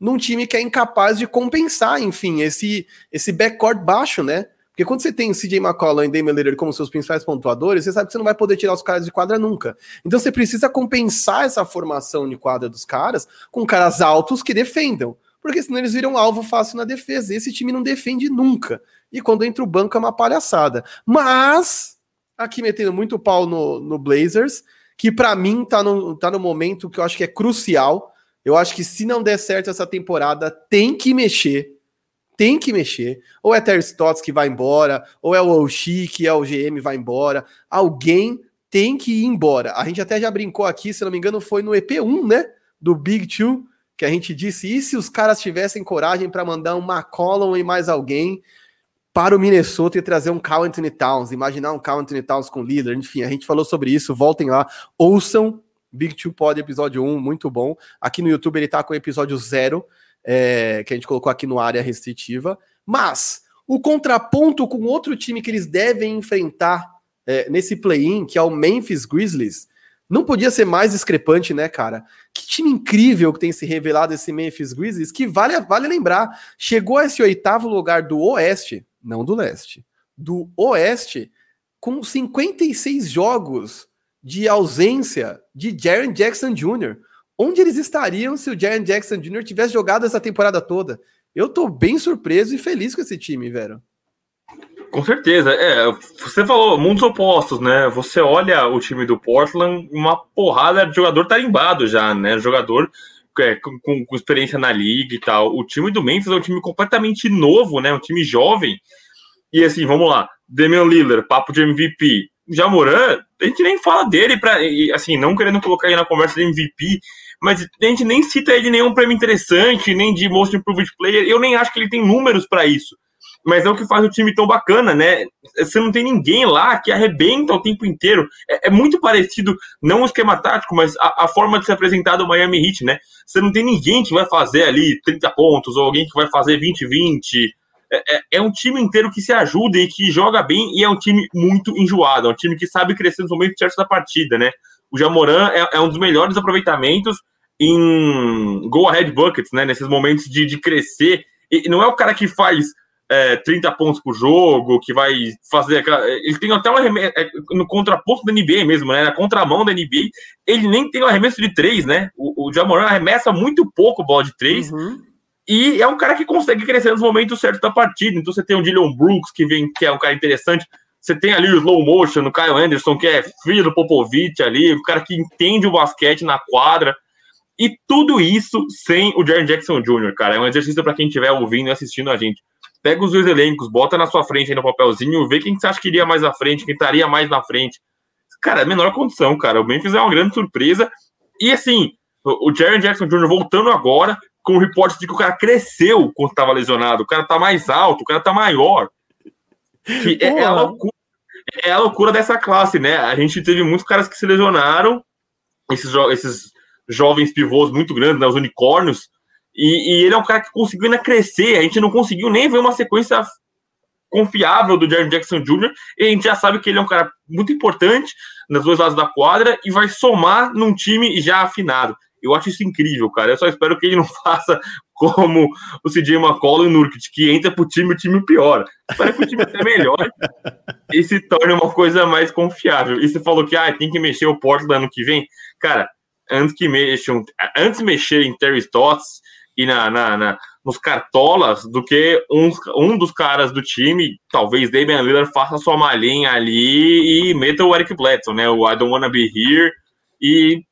[SPEAKER 1] num time que é incapaz de compensar, enfim, esse, esse backcourt baixo, né? Porque quando você tem CJ McCollum e Damian Lillard como seus principais pontuadores, você sabe que você não vai poder tirar os caras de quadra nunca. Então você precisa compensar essa formação de quadra dos caras com caras altos que defendam porque senão eles viram alvo fácil na defesa. E esse time não defende nunca. E quando entra o banco é uma palhaçada. Mas, aqui metendo muito pau no, no Blazers, que para mim tá no, tá no momento que eu acho que é crucial. Eu acho que se não der certo essa temporada, tem que mexer. Tem que mexer. Ou é Terry Stotts que vai embora, ou é o Oshie que é o GM vai embora. Alguém tem que ir embora. A gente até já brincou aqui, se não me engano, foi no EP1, né? Do Big Two que a gente disse, e se os caras tivessem coragem para mandar um McCollum e mais alguém para o Minnesota e trazer um Carl Anthony Towns, imaginar um Carl Anthony Towns com líder, enfim, a gente falou sobre isso, voltem lá, ouçam Big Two Pod episódio 1, muito bom. Aqui no YouTube ele tá com o episódio 0, é, que a gente colocou aqui no área restritiva, mas o contraponto com outro time que eles devem enfrentar é, nesse play-in, que é o Memphis Grizzlies, não podia ser mais discrepante, né, cara? Que time incrível que tem se revelado esse Memphis Grizzlies, que vale, vale lembrar, chegou a esse oitavo lugar do Oeste, não do Leste, do Oeste, com 56 jogos de ausência de Jaren Jackson Jr. Onde eles estariam se o Jaren Jackson Jr. tivesse jogado essa temporada toda? Eu tô bem surpreso e feliz com esse time, velho.
[SPEAKER 2] Com certeza. É, você falou mundos opostos, né? Você olha o time do Portland, uma porrada de jogador tarimbado já, né? Jogador é, com, com, experiência na liga e tal. O time do Memphis é um time completamente novo, né? Um time jovem. E assim, vamos lá. Damian Lillard, papo de MVP. Jamoran, a gente nem fala dele para assim, não querendo colocar aí na conversa de MVP, mas a gente nem cita ele nenhum prêmio interessante, nem de Most Improved Player. Eu nem acho que ele tem números para isso. Mas é o que faz o time tão bacana, né? Você não tem ninguém lá que arrebenta o tempo inteiro. É, é muito parecido, não o esquema tático, mas a, a, forma de se apresentar do Miami Heat, né? Você não tem ninguém que vai fazer ali 30 pontos, ou alguém que vai fazer 20-20. É, é, é, um time inteiro que se ajuda e que joga bem, e é um time muito enjoado. É um time que sabe crescer nos momentos certos da partida, né? O Jamoran é, é um dos melhores aproveitamentos em go-ahead buckets, né? Nesses momentos de, de crescer. E não é o cara que faz é, 30 pontos por jogo, que vai fazer aquela. Ele tem até um arremesso é, no contraponto da NBA mesmo, né? Na contramão da NBA, ele nem tem um arremesso de três, né? O, o Jamoran arremessa muito pouco bola de três. Uhum. E é um cara que consegue crescer nos momentos certos da partida. Então você tem o Dylan Brooks, que vem, que é um cara interessante. Você tem ali o slow motion, o Kyle Anderson, que é filho do Popovich ali, o cara que entende o basquete na quadra. E tudo isso sem o Jaron Jackson Jr., cara. É um exercício para quem estiver ouvindo e assistindo a gente. Pega os dois elencos, bota na sua frente aí no papelzinho, vê quem você acha que iria mais à frente, quem estaria mais na frente. Cara, é a menor condição, cara. O Memphis é uma grande surpresa. E assim, o Jaron Jackson Jr. voltando agora, com reportes de que o cara cresceu quando estava lesionado, o cara tá mais alto, o cara tá maior. Que é, é, a loucura, é a loucura dessa classe, né? A gente teve muitos caras que se lesionaram, esses, jo esses jovens pivôs muito grandes, né, os unicórnios, e, e, ele é um cara que conseguiu ainda crescer. A gente não conseguiu nem ver uma sequência confiável do Jaron Jackson Jr. E a gente já sabe que ele é um cara muito importante nos dois lados da quadra e vai somar num time já afinado. Eu acho isso incrível, cara. Eu só espero que ele não faça como o CJ McCollum e o Nurkic, que entra pro time o time pior. Espero que o time até melhor e se torne uma coisa mais confiável. E você falou que ah, tem que mexer o Portland ano que vem. Cara, antes que mexam, antes mexer em Terry Stotts e na, na, na, nos cartolas do que um, um dos caras do time, talvez Damian Lillard, faça sua malinha ali e meta o Eric Bledson, né? O I don't wanna be here e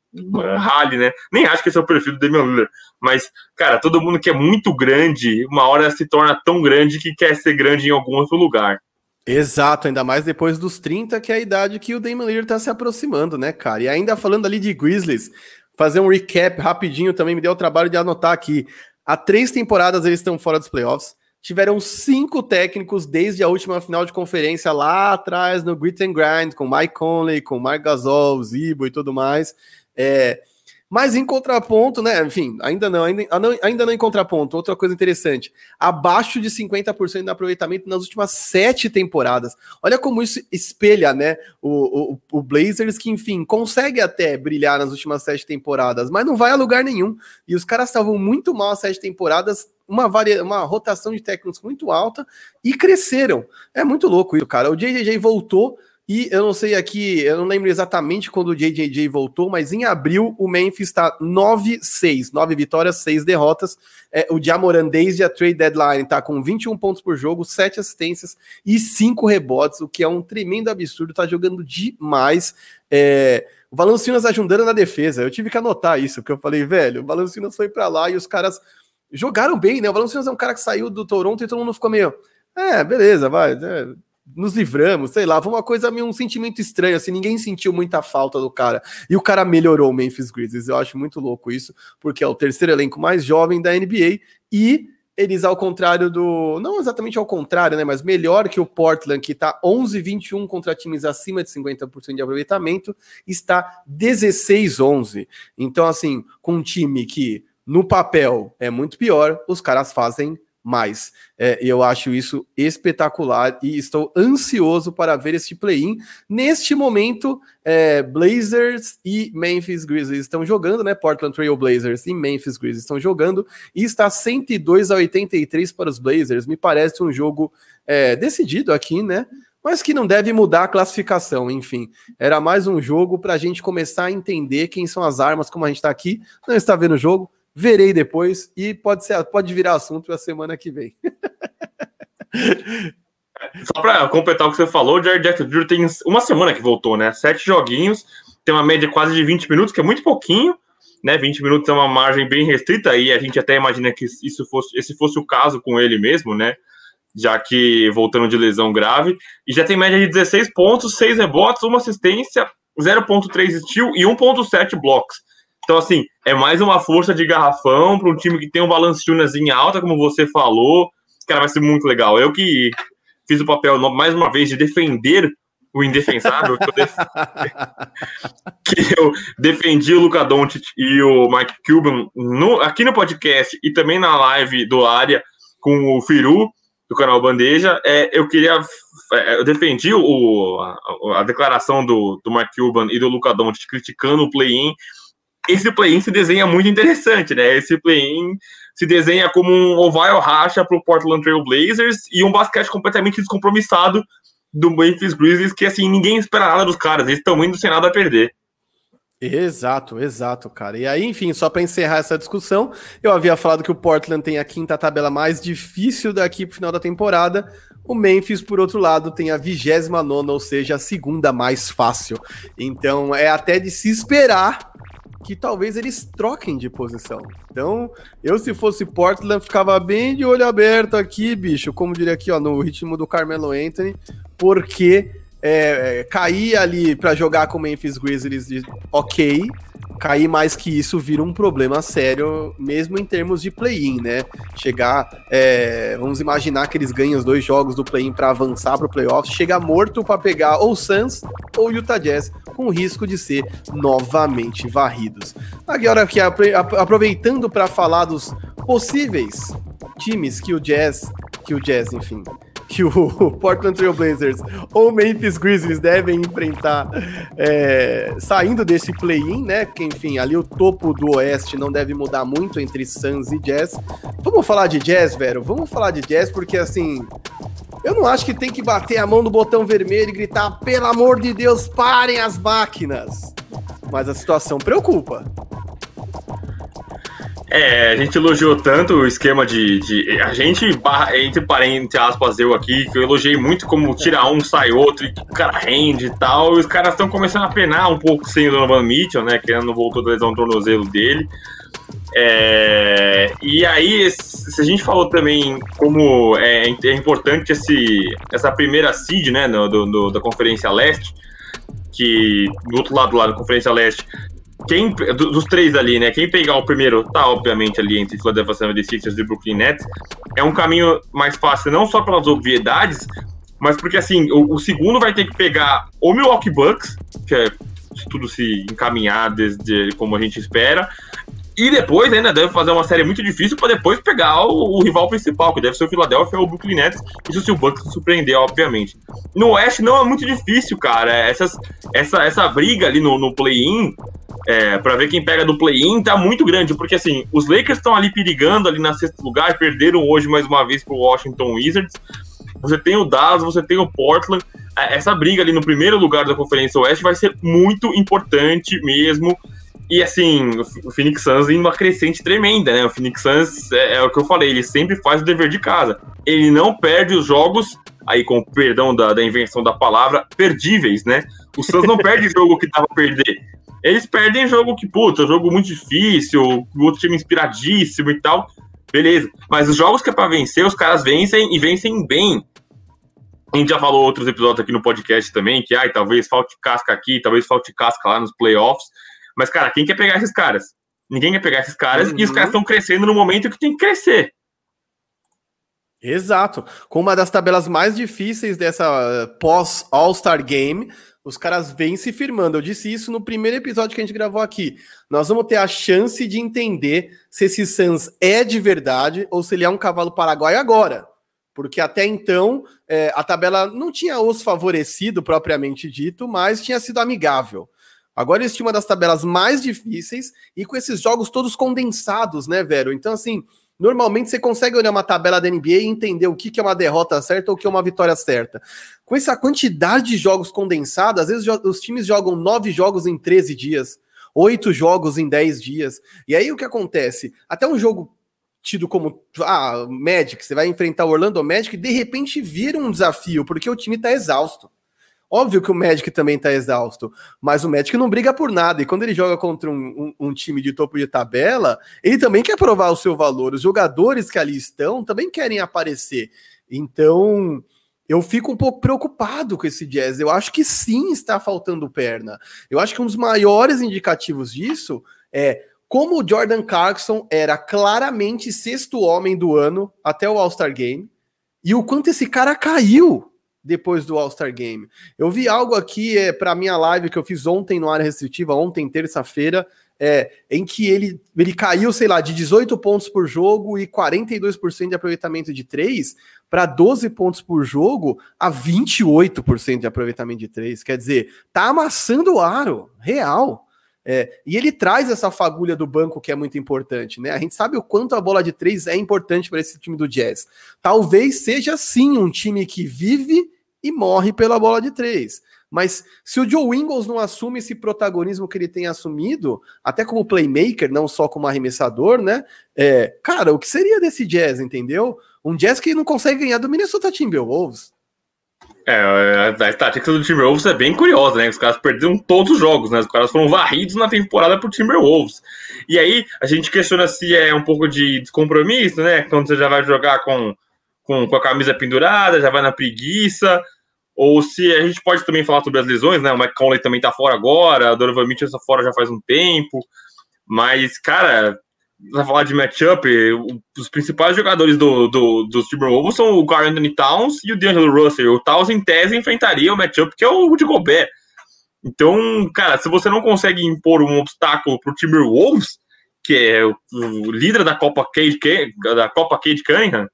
[SPEAKER 2] rale, né? Nem acho que esse é o perfil do Damian Lillard. Mas, cara, todo mundo que é muito grande, uma hora se torna tão grande que quer ser grande em algum outro lugar.
[SPEAKER 1] Exato, ainda mais depois dos 30, que é a idade que o Damian Lillard tá se aproximando, né, cara? E ainda falando ali de Grizzlies, fazer um recap rapidinho também, me deu o trabalho de anotar aqui. Há três temporadas eles estão fora dos playoffs. Tiveram cinco técnicos desde a última final de conferência lá atrás no Grit and Grind, com Mike Conley, com Mark Gasol, Zibo e tudo mais. É, mas em contraponto, né? Enfim, ainda não, ainda, ainda não em contraponto. Outra coisa interessante: abaixo de 50% de aproveitamento nas últimas sete temporadas. Olha como isso espelha, né? O, o, o, Blazers, que, enfim, consegue até brilhar nas últimas sete temporadas, mas não vai a lugar nenhum. E os caras estavam muito mal as sete temporadas, uma, varia, uma rotação de técnicos muito alta e cresceram. É muito louco isso, cara. O JJJ voltou e eu não sei aqui, eu não lembro exatamente quando o JJJ voltou, mas em abril o Memphis está 9-6, 9 vitórias, 6 derrotas. É, o Jamoran desde a trade deadline está com 21 pontos por jogo, 7 assistências e 5 rebotes, o que é um tremendo absurdo, tá jogando demais. É, o Valanciunas ajudando na defesa, eu tive que anotar isso, porque eu falei, velho, o Valanciunas foi para lá e os caras jogaram bem, né? O Valanciunas é um cara que saiu do Toronto e todo mundo ficou meio, é, beleza, vai, é, nos livramos, sei lá, foi uma coisa meio um sentimento estranho, assim, ninguém sentiu muita falta do cara. E o cara melhorou o Memphis Grizzlies. Eu acho muito louco isso, porque é o terceiro elenco mais jovem da NBA e eles ao contrário do, não exatamente ao contrário, né, mas melhor que o Portland que tá 11-21 contra times acima de 50% de aproveitamento, está 16-11. Então assim, com um time que no papel é muito pior, os caras fazem mais. É, eu acho isso espetacular e estou ansioso para ver este play-in. Neste momento, é, Blazers e Memphis Grizzlies estão jogando, né? Portland Trail Blazers e Memphis Grizzlies estão jogando e está 102 a 83 para os Blazers. Me parece um jogo é, decidido aqui, né? Mas que não deve mudar a classificação, enfim. Era mais um jogo para a gente começar a entender quem são as armas, como a gente está aqui. Não está vendo o jogo, verei depois e pode ser, pode virar assunto a semana que vem.
[SPEAKER 2] Só para completar o que você falou, o Jared Jackson tem uma semana que voltou, né? Sete joguinhos, tem uma média quase de 20 minutos, que é muito pouquinho, né? 20 minutos é uma margem bem restrita, e a gente até imagina que isso fosse, esse fosse o caso com ele mesmo, né? Já que voltando de lesão grave, e já tem média de 16 pontos, 6 rebotes, uma assistência, 0.3 steal e 1.7 blocos. Então, assim, é mais uma força de garrafão para um time que tem um Valanciunas em alta, como você falou. Cara, vai ser muito legal. Eu que fiz o papel, mais uma vez, de defender o indefensável, que eu, def... que eu defendi o Luca Doncic e o Mike Cuban no... aqui no podcast e também na live do Área com o Firu, do canal Bandeja. É, eu queria... É, eu defendi o, a, a declaração do, do Mark Cuban e do Luca Doncic criticando o play-in esse play-in se desenha muito interessante, né? Esse play-in se desenha como um oval racha para o Portland Trail Blazers e um basquete completamente descompromissado do Memphis Grizzlies, que assim, ninguém espera nada dos caras, eles estão indo sem nada a perder.
[SPEAKER 1] Exato, exato, cara. E aí, enfim, só para encerrar essa discussão, eu havia falado que o Portland tem a quinta tabela mais difícil daqui pro final da temporada. O Memphis, por outro lado, tem a vigésima nona, ou seja, a segunda mais fácil. Então é até de se esperar que talvez eles troquem de posição. Então, eu se fosse Portland, ficava bem de olho aberto aqui, bicho, como diria aqui, ó, no ritmo do Carmelo Anthony, porque é, é, cair ali para jogar com o Memphis Grizzlies, ok, cair mais que isso vira um problema sério, mesmo em termos de play-in, né? Chegar, é, vamos imaginar que eles ganham os dois jogos do play-in para avançar para o playoff, chega morto para pegar ou Suns ou Utah Jazz, com risco de ser novamente varridos. Agora aqui aproveitando para falar dos possíveis times que o Jazz, que o Jazz, enfim, que o Portland Trail Blazers ou Memphis Grizzlies devem enfrentar é, saindo desse play-in, né? Que enfim, ali o topo do Oeste não deve mudar muito entre Suns e Jazz. Vamos falar de Jazz, velho? Vamos falar de Jazz porque assim, eu não acho que tem que bater a mão no botão vermelho e gritar: pelo amor de Deus, parem as máquinas. Mas a situação preocupa.
[SPEAKER 2] É, a gente elogiou tanto o esquema de. de a gente, entre parentes, aspas, eu aqui, que eu elogiei muito como tira um, sai outro, e o cara rende e tal. E os caras estão começando a penar um pouco sem o Donovan Mitchell, né? Que não voltou da lesão no tornozelo dele. É, e aí, se a gente falou também como é, é importante esse, essa primeira seed, né, do, do, da Conferência Leste, que do outro lado lá da Conferência Leste quem, dos três ali, né? Quem pegar o primeiro tá, obviamente, ali entre Philadelphia 76ers e Brooklyn Nets. É um caminho mais fácil, não só pelas obviedades, mas porque, assim, o, o segundo vai ter que pegar o Milwaukee Bucks, que é se tudo se encaminhar desde como a gente espera, e depois ainda deve fazer uma série muito difícil para depois pegar o, o, rival principal, que deve ser o Philadelphia ou o Brooklyn Nets. Isso se o Bucks surpreender, obviamente. No Oeste não é muito difícil, cara. Essas, essa, essa briga ali no, no play-in, é, para ver quem pega do play-in, tá muito grande, porque assim, os Lakers estão ali perigando ali na sexto lugar, perderam hoje mais uma vez pro Washington Wizards. Você tem o Dallas, você tem o Portland. É, essa briga ali no primeiro lugar da Conferência Oeste vai ser muito importante mesmo. E assim, o Phoenix Suns em uma crescente tremenda, né? O Phoenix Suns é, é, o que eu falei, ele sempre faz o dever de casa. Ele não perde os jogos, aí com perdão da, da invenção da palavra, perdíveis, né? O Suns não perde jogo que tava a perder. Eles perdem jogo que, puta, jogo muito difícil, o outro time inspiradíssimo e tal. Beleza. Mas os jogos que é pra vencer, os caras vencem e vencem bem. A gente já falou outros episódios aqui no podcast também, que ai, talvez falte casca aqui, talvez falte casca lá nos playoffs. Mas, cara, quem quer pegar esses caras? Ninguém quer pegar esses caras uhum. e os caras estão crescendo no momento que tem que crescer.
[SPEAKER 1] Exato. Com uma das tabelas mais difíceis dessa eh, pós-All-Star Game, os caras vêm se firmando. Eu disse isso no primeiro episódio que a gente gravou aqui. Nós vamos ter a chance de entender se esse Suns é de verdade ou se ele é um cavalo paraguaio agora. Porque até então é, a tabela não tinha os favorecido propriamente dito, mas tinha sido amigável. Agora eles tinham uma das tabelas mais difíceis e com esses jogos todos condensados, né, Vero? Então, assim, normalmente você consegue olhar uma tabela da NBA e entender o que, é uma derrota certa ou o que é uma vitória certa. Com essa quantidade de jogos condensados, às vezes os times jogam nove jogos em 13 dias, oito jogos em 10 dias. E aí o que acontece? Até um jogo tido como ah, Magic, você vai enfrentar o Orlando Magic, de repente vira um desafio, porque o time está exausto. Óbvio que o Magic também tá exausto, mas o Magic não briga por nada. E quando ele joga contra um, um, um, time de topo de tabela, ele também quer provar o seu valor. Os jogadores que ali estão também querem aparecer. Então, eu fico um pouco preocupado com esse Jazz. Eu acho que sim está faltando perna. Eu acho que um dos maiores indicativos disso É como o Jordan Clarkson era claramente sexto homem do ano até o All-Star Game e o quanto esse cara caiu depois do All-Star Game. Eu vi algo aqui é, para minha live que eu fiz ontem no área restritiva, ontem, terça-feira, é, em que ele, ele caiu, sei lá, de 18 pontos por jogo e 42% de aproveitamento de 3 para 12 pontos por jogo a 28% de aproveitamento de 3. Quer dizer, tá amassando o aro, real. É, e ele traz essa fagulha do banco que é muito importante, né? A gente sabe o quanto a bola de três é importante para esse time do Jazz. Talvez seja sim um time que vive e morre pela bola de três. Mas se o Joe Ingles não assume esse protagonismo que ele tem assumido, até como playmaker, não só como arremessador, né? É, cara, o que seria desse Jazz, entendeu? Um Jazz que não consegue ganhar do Minnesota Timberwolves.
[SPEAKER 2] É, a estatística do Timberwolves é bem curiosa, né? Os caras perderam todos os jogos, né? Os caras foram varridos na temporada por Timberwolves. E aí a gente questiona se é um pouco de descompromisso, né? Quando você já vai jogar com, com, com a camisa pendurada, já vai na preguiça ou se a gente pode também falar sobre as lesões, né? O McConley também tá fora agora, a Donovan Mitchell está fora já faz um tempo, mas, cara, pra falar de matchup, os principais jogadores do, do, dos Timberwolves são o Carl Anthony Towns e o D'Angelo Russell. O Towns, em tese, enfrentaria o matchup que é o de Gobert. Então, cara, se você não consegue impor um obstáculo pro Timberwolves, que é o, o líder da Copa Cade, da Copa Cade Cunningham,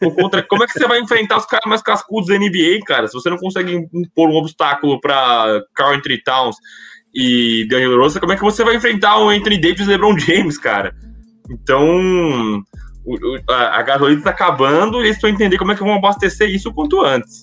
[SPEAKER 2] contra, como é que você vai enfrentar os caras mais cascudos da NBA, cara? Se você não consegue impor um obstáculo para Carl Towns e Daniel Rosa, como é que você vai enfrentar o Anthony Davis e LeBron James, cara? Então, a, a gasolina está acabando e eles estão entender como é que vão abastecer isso o quanto antes.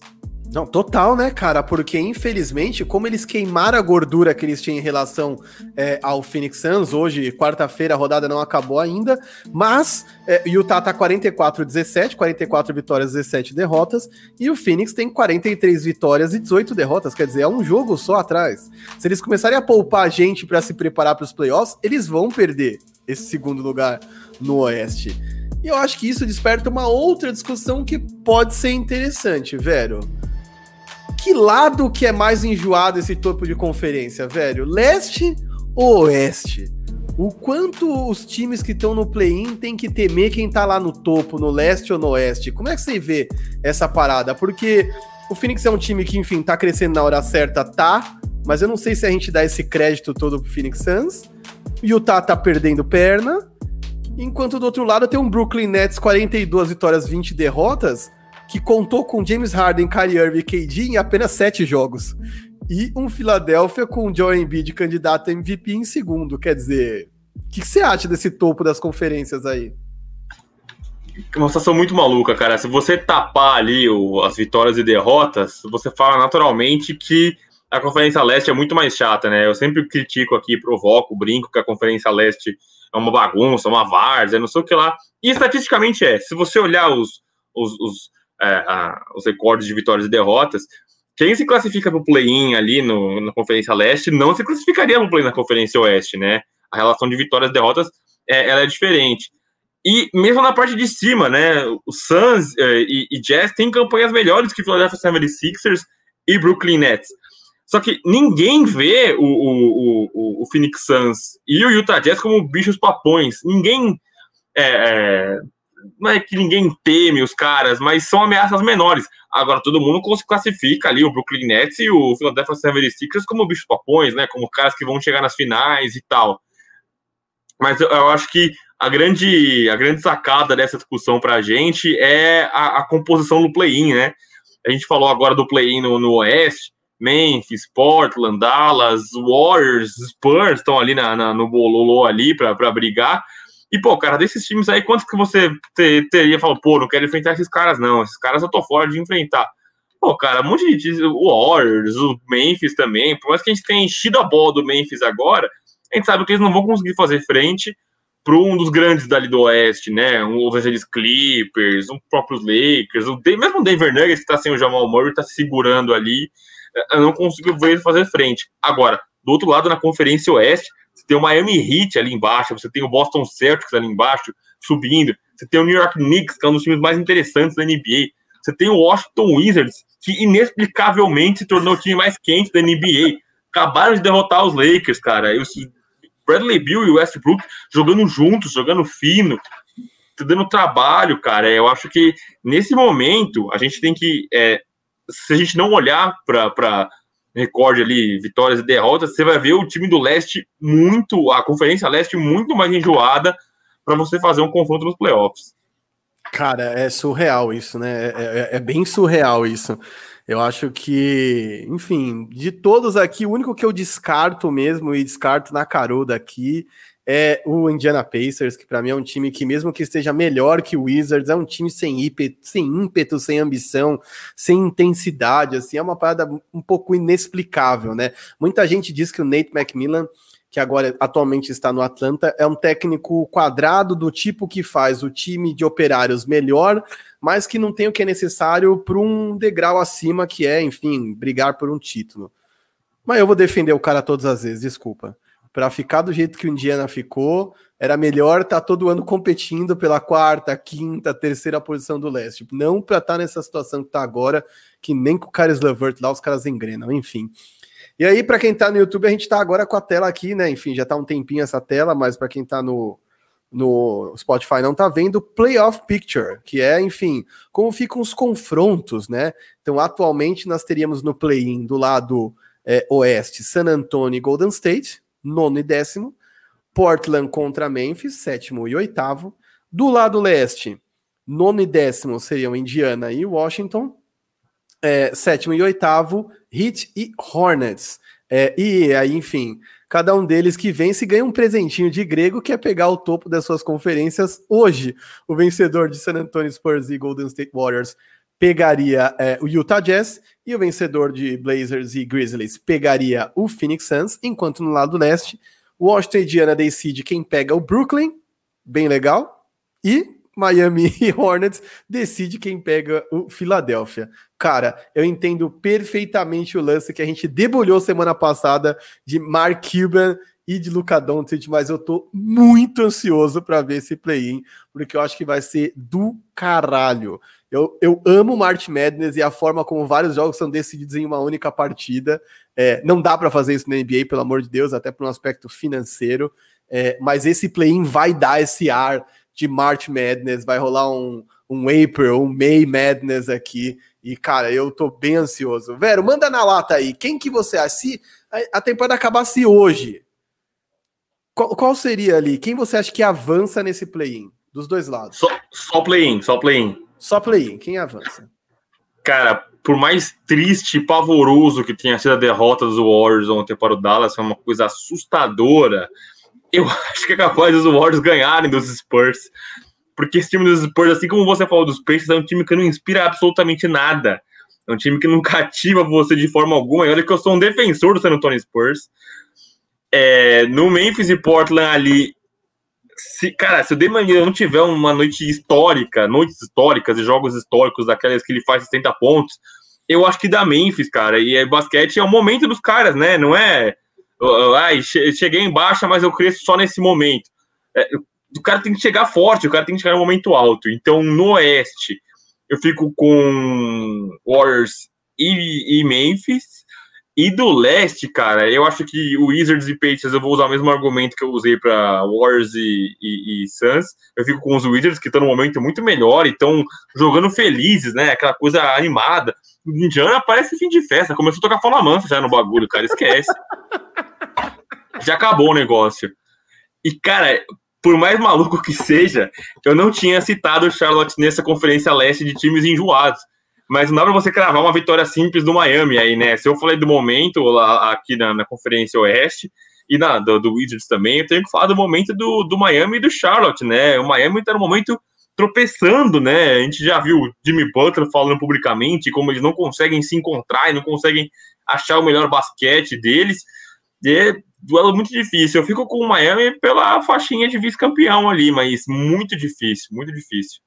[SPEAKER 1] Não, total, né, cara? Porque infelizmente, como eles queimaram a gordura que eles tinham em relação é, ao Phoenix Suns, hoje, quarta-feira, a rodada não acabou ainda, mas é, Utah tá 44-17, 44 vitórias, 17 derrotas, e o Phoenix tem 43 vitórias e 18 derrotas, quer dizer, é um jogo só atrás. Se eles começarem a poupar a gente para se preparar para os playoffs, eles vão perder esse segundo lugar no Oeste. E eu acho que isso desperta uma outra discussão que pode ser interessante, velho que lado que é mais enjoado esse topo de conferência, velho? Leste ou oeste? O quanto os times que estão no play-in tem que temer quem tá lá no topo, no leste ou no oeste? Como é que você vê essa parada? Porque o Phoenix é um time que, enfim, tá crescendo na hora certa, tá? Mas eu não sei se a gente dá esse crédito todo pro Phoenix Suns. O Utah tá perdendo perna. Enquanto do outro lado tem um Brooklyn Nets 42 vitórias, 20 derrotas, que contou com James Harden, Kyrie Irving e KD em apenas sete jogos. E um Philadelphia com Joe Embiid candidato a MVP em segundo. Quer dizer, o que, que, você acha desse topo das conferências aí?
[SPEAKER 2] Uma situação muito maluca, cara. Se você tapar ali o, as vitórias e derrotas, você fala naturalmente que a Conferência Leste é muito mais chata, né? Eu sempre critico aqui, provoco, brinco que a Conferência Leste é uma bagunça, uma várzea, não sei o que lá. E estatisticamente é. Se você olhar os, os, os é, a, os recordes de vitórias e derrotas, quem se classifica para o play-in ali no, na Conferência Leste não se classificaria para o play na Conferência Oeste, né? A relação de vitórias e derrotas é, ela é diferente. E mesmo na parte de cima, né? O Suns é, e, e Jazz têm campanhas melhores que Philadelphia 76ers e Brooklyn Nets. Só que ninguém vê o, o, o, o Phoenix Suns e o Utah Jazz como bichos papões. Ninguém é, é, não é que ninguém teme os caras, mas são ameaças menores. Agora todo mundo classifica ali o Brooklyn Nets e o Philadelphia 76ers como bichos papões, né? Como caras que vão chegar nas finais e tal. Mas eu, eu acho que a grande, a grande sacada dessa discussão para a gente é a, a composição do play-in, né? A gente falou agora do play-in no, no Oeste, Memphis, Portland, Dallas, Warriors, Spurs estão ali na, na no bololô ali para brigar. E, pô, cara, desses times aí, quantos que você ter, teria falado, pô, não quero enfrentar esses caras, não. Esses caras eu tô fora de enfrentar. Pô, cara, um monte de o Warriors, o Memphis também, por mais que a gente tenha enchido a bola do Memphis agora, a gente sabe que eles não vão conseguir fazer frente para um dos grandes dali do Oeste, né? Um Los Angeles Clippers, um próprios Lakers, o mesmo o Denver Nuggets que tá sem o Jamal Murray, tá segurando ali, eu não consigo ver ele fazer frente. Agora, do outro lado, na Conferência Oeste, você tem o Miami Heat ali embaixo, você tem o Boston Celtics ali embaixo, subindo, você tem o New York Knicks, que é um dos times mais interessantes da NBA, você tem o Washington Wizards, que inexplicavelmente se tornou o time mais quente da NBA. Acabaram de derrotar os Lakers, cara. Eu, Bradley Bill e o Westbrook jogando juntos, jogando fino, dando trabalho, cara. Eu acho que nesse momento a gente tem que. É, se a gente não olhar para recorde ali, vitórias e derrotas, você vai ver o time do leste muito, a Conferência Leste muito mais enjoada para você fazer um confronto nos playoffs.
[SPEAKER 1] Cara, é surreal isso, né? É, é, é, bem surreal isso. Eu acho que, enfim, de todos aqui, o único que eu descarto mesmo e descarto na caruda aqui é o Indiana Pacers, que para mim é um time que, mesmo que esteja melhor que o Wizards, é um time sem ímpeto, sem, ímpeto, sem ambição, sem intensidade, assim, é uma parada um pouco inexplicável, né? Muita gente diz que o Nate McMillan que agora atualmente está no Atlanta, é um técnico quadrado do tipo que faz o time de operários melhor, mas que não tem o que é necessário para um degrau acima, que é, enfim, brigar por um título. Mas eu vou defender o cara todas as vezes, desculpa. Para ficar do jeito que o Indiana ficou, era melhor estar tá todo ano competindo pela quarta, quinta, terceira posição do leste. Não para estar tá nessa situação que está agora, que nem com o Caris Levert lá os caras engrenam, enfim. E aí, para quem está no YouTube, a gente está agora com a tela aqui, né? Enfim, já está um tempinho essa tela, mas para quem está no, no Spotify não está vendo, Playoff Picture, que é, enfim, como ficam os confrontos, né? Então, atualmente nós teríamos no play-in do lado é, oeste San Antonio e Golden State, nono e décimo, Portland contra Memphis, sétimo e oitavo. Do lado leste, nono e décimo seriam Indiana e Washington, é, sétimo e oitavo, Heat e Hornets. É, e aí, enfim, cada um deles que vence ganha um presentinho de grego que é pegar o topo das suas conferências hoje. O vencedor de San Antonio Spurs e Golden State Warriors pegaria é, o Utah Jazz e o vencedor de Blazers e Grizzlies pegaria o Phoenix Suns, enquanto no lado leste, o Washington Indiana decide quem pega o Brooklyn, bem legal, e Miami e Hornets decide quem pega o Philadelphia. Cara, eu entendo perfeitamente o lance que a gente debulhou semana passada de Mark Cuban e de Luca Doncic, mas eu tô muito ansioso para ver esse play-in, porque eu acho que vai ser do caralho. Eu, eu amo March Madness e a forma como vários jogos são decididos em uma única partida. É, não dá para fazer isso na NBA, pelo amor de Deus, até por um aspecto financeiro. É, mas esse play-in vai dar esse ar de March Madness, vai rolar um, um April, um May Madness aqui. E, cara, eu tô bem ansioso. Vero, manda na lata aí. Quem que você acha? Se a temporada acabasse hoje, qual, qual seria ali? Quem você acha que avança nesse play-in? Dos dois lados.
[SPEAKER 2] Só, play-in, só play-in.
[SPEAKER 1] Só play-in. Quem avança?
[SPEAKER 2] Cara, por mais triste e pavoroso que tenha sido a derrota dos Warriors ontem para o Dallas, foi uma coisa assustadora eu acho que é capaz dos Warriors ganharem dos Spurs. Porque esse time dos Spurs, assim como você falou dos Pacers, é um time que não inspira absolutamente nada. É um time que não cativa você de forma alguma. E olha que eu sou um defensor do San Antonio Spurs. É, no Memphis e Portland ali, se, cara, se o Damon não tiver uma noite histórica, noites históricas e jogos históricos daquelas que ele faz 60 pontos, eu acho que dá Memphis, cara. E basquete é o momento dos caras, né? Não é ai, cheguei em baixa, mas eu cresço só nesse momento. É, o cara tem que chegar forte, o cara tem que chegar no momento alto. Então, no Oeste, eu fico com Warriors e, e Memphis. E do leste, cara, eu acho que o Wizards e Patriots, eu vou usar o mesmo argumento que eu usei para Warriors e, e, e, Suns. Eu fico com os Wizards, que estão num momento muito melhor e estão jogando felizes, né? Aquela coisa animada. Indiana parece fim de festa. Começou a tocar fala mansa já no bagulho, cara. Esquece. já acabou o negócio. E, cara, por mais maluco que seja, eu não tinha citado o Charlotte nessa conferência leste de times enjoados. Mas não dá pra você cravar uma vitória simples do Miami aí, né? Se eu falei do momento lá, aqui na, na Conferência Oeste e na, do, do Wizards também, eu tenho que falar do momento do, do Miami e do Charlotte, né? O Miami tá no momento tropeçando, né? A gente já viu Jimmy Butler falando publicamente como eles não conseguem se encontrar e não conseguem achar o melhor basquete deles. E é duelo muito difícil. Eu fico com o Miami pela faixinha de vice-campeão ali, mas muito difícil, muito difícil.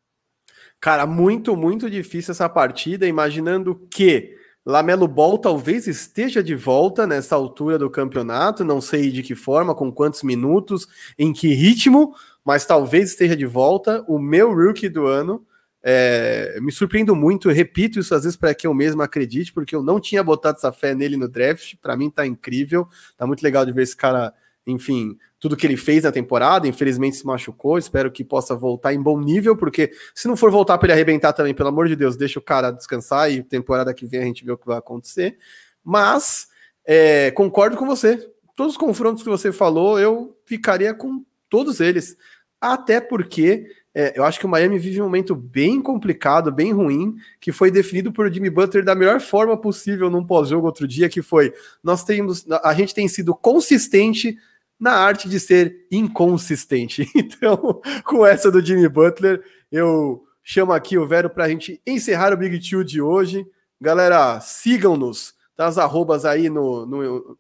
[SPEAKER 1] Cara, muito, muito difícil essa partida, imaginando que Lamelo Ball talvez esteja de volta nessa altura do campeonato, não sei de que forma, com quantos minutos, em que ritmo, mas talvez esteja de volta. O meu rookie do ano, é, me surpreendo muito, repito isso às vezes para que eu mesmo acredite, porque eu não tinha botado essa fé nele no draft. Para mim tá incrível, tá muito legal de ver esse cara enfim, tudo que ele fez na temporada. Infelizmente se machucou. Espero que possa voltar em bom nível, porque se não for voltar para ele arrebentar também, pelo amor de Deus, deixa o cara descansar e temporada que vem a gente vê o que vai acontecer. Mas é, concordo com você. Todos os confrontos que você falou, eu ficaria com todos eles. Até porque é, eu acho que o Miami vive um momento bem complicado, bem ruim, que foi definido por Jimmy Butler da melhor forma possível num pós-jogo outro dia, que foi nós temos, a gente tem sido consistente na arte de ser inconsistente. Então, com essa do Jimmy Butler, eu chamo aqui o Vero para a gente encerrar o Big Two de hoje. Galera, sigam-nos, tá as arrobas aí no, no,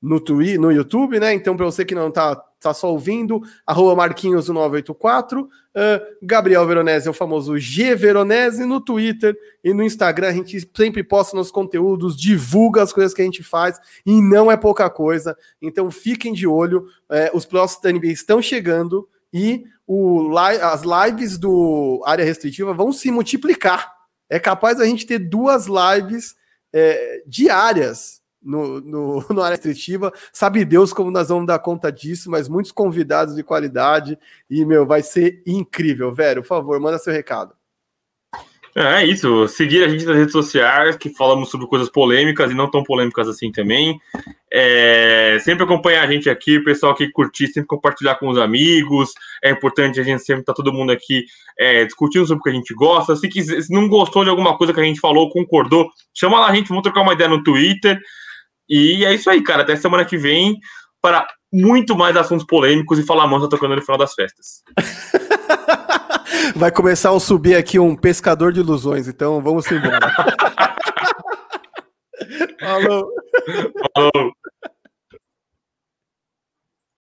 [SPEAKER 1] no, Twitter, no YouTube, né? Então, para você que não tá, tá só ouvindo, arroba Marquinhos1984, uh, Gabriel Veronese é o famoso G Veronese no Twitter e no Instagram. A gente sempre posta nos conteúdos, divulga as coisas que a gente faz e não é pouca coisa. Então, fiquem de olho. Uh, os próximos da NBA estão chegando e o, as lives do área restritiva vão se multiplicar. É capaz a gente ter duas lives é, diárias no, no, no área restritiva. Sabe Deus como nós vamos dar conta disso, mas muitos convidados de qualidade e, meu, vai ser incrível. Velho, por favor, manda seu recado.
[SPEAKER 2] É, é isso, seguir a gente nas redes sociais, que falamos sobre coisas polêmicas e não tão polêmicas assim também. É, sempre acompanhar a gente aqui, o pessoal que curtir, sempre compartilhar com os amigos. É importante a gente sempre estar tá todo mundo aqui é, discutindo sobre o que a gente gosta. Se, quiser, se não gostou de alguma coisa que a gente falou, concordou, chama lá a gente, vamos trocar uma ideia no Twitter. E é isso aí, cara. Até semana que vem para muito mais assuntos polêmicos e falar mansa tocando no final das festas.
[SPEAKER 1] Vai começar a subir aqui um pescador de ilusões, então vamos embora. Falou. Falou.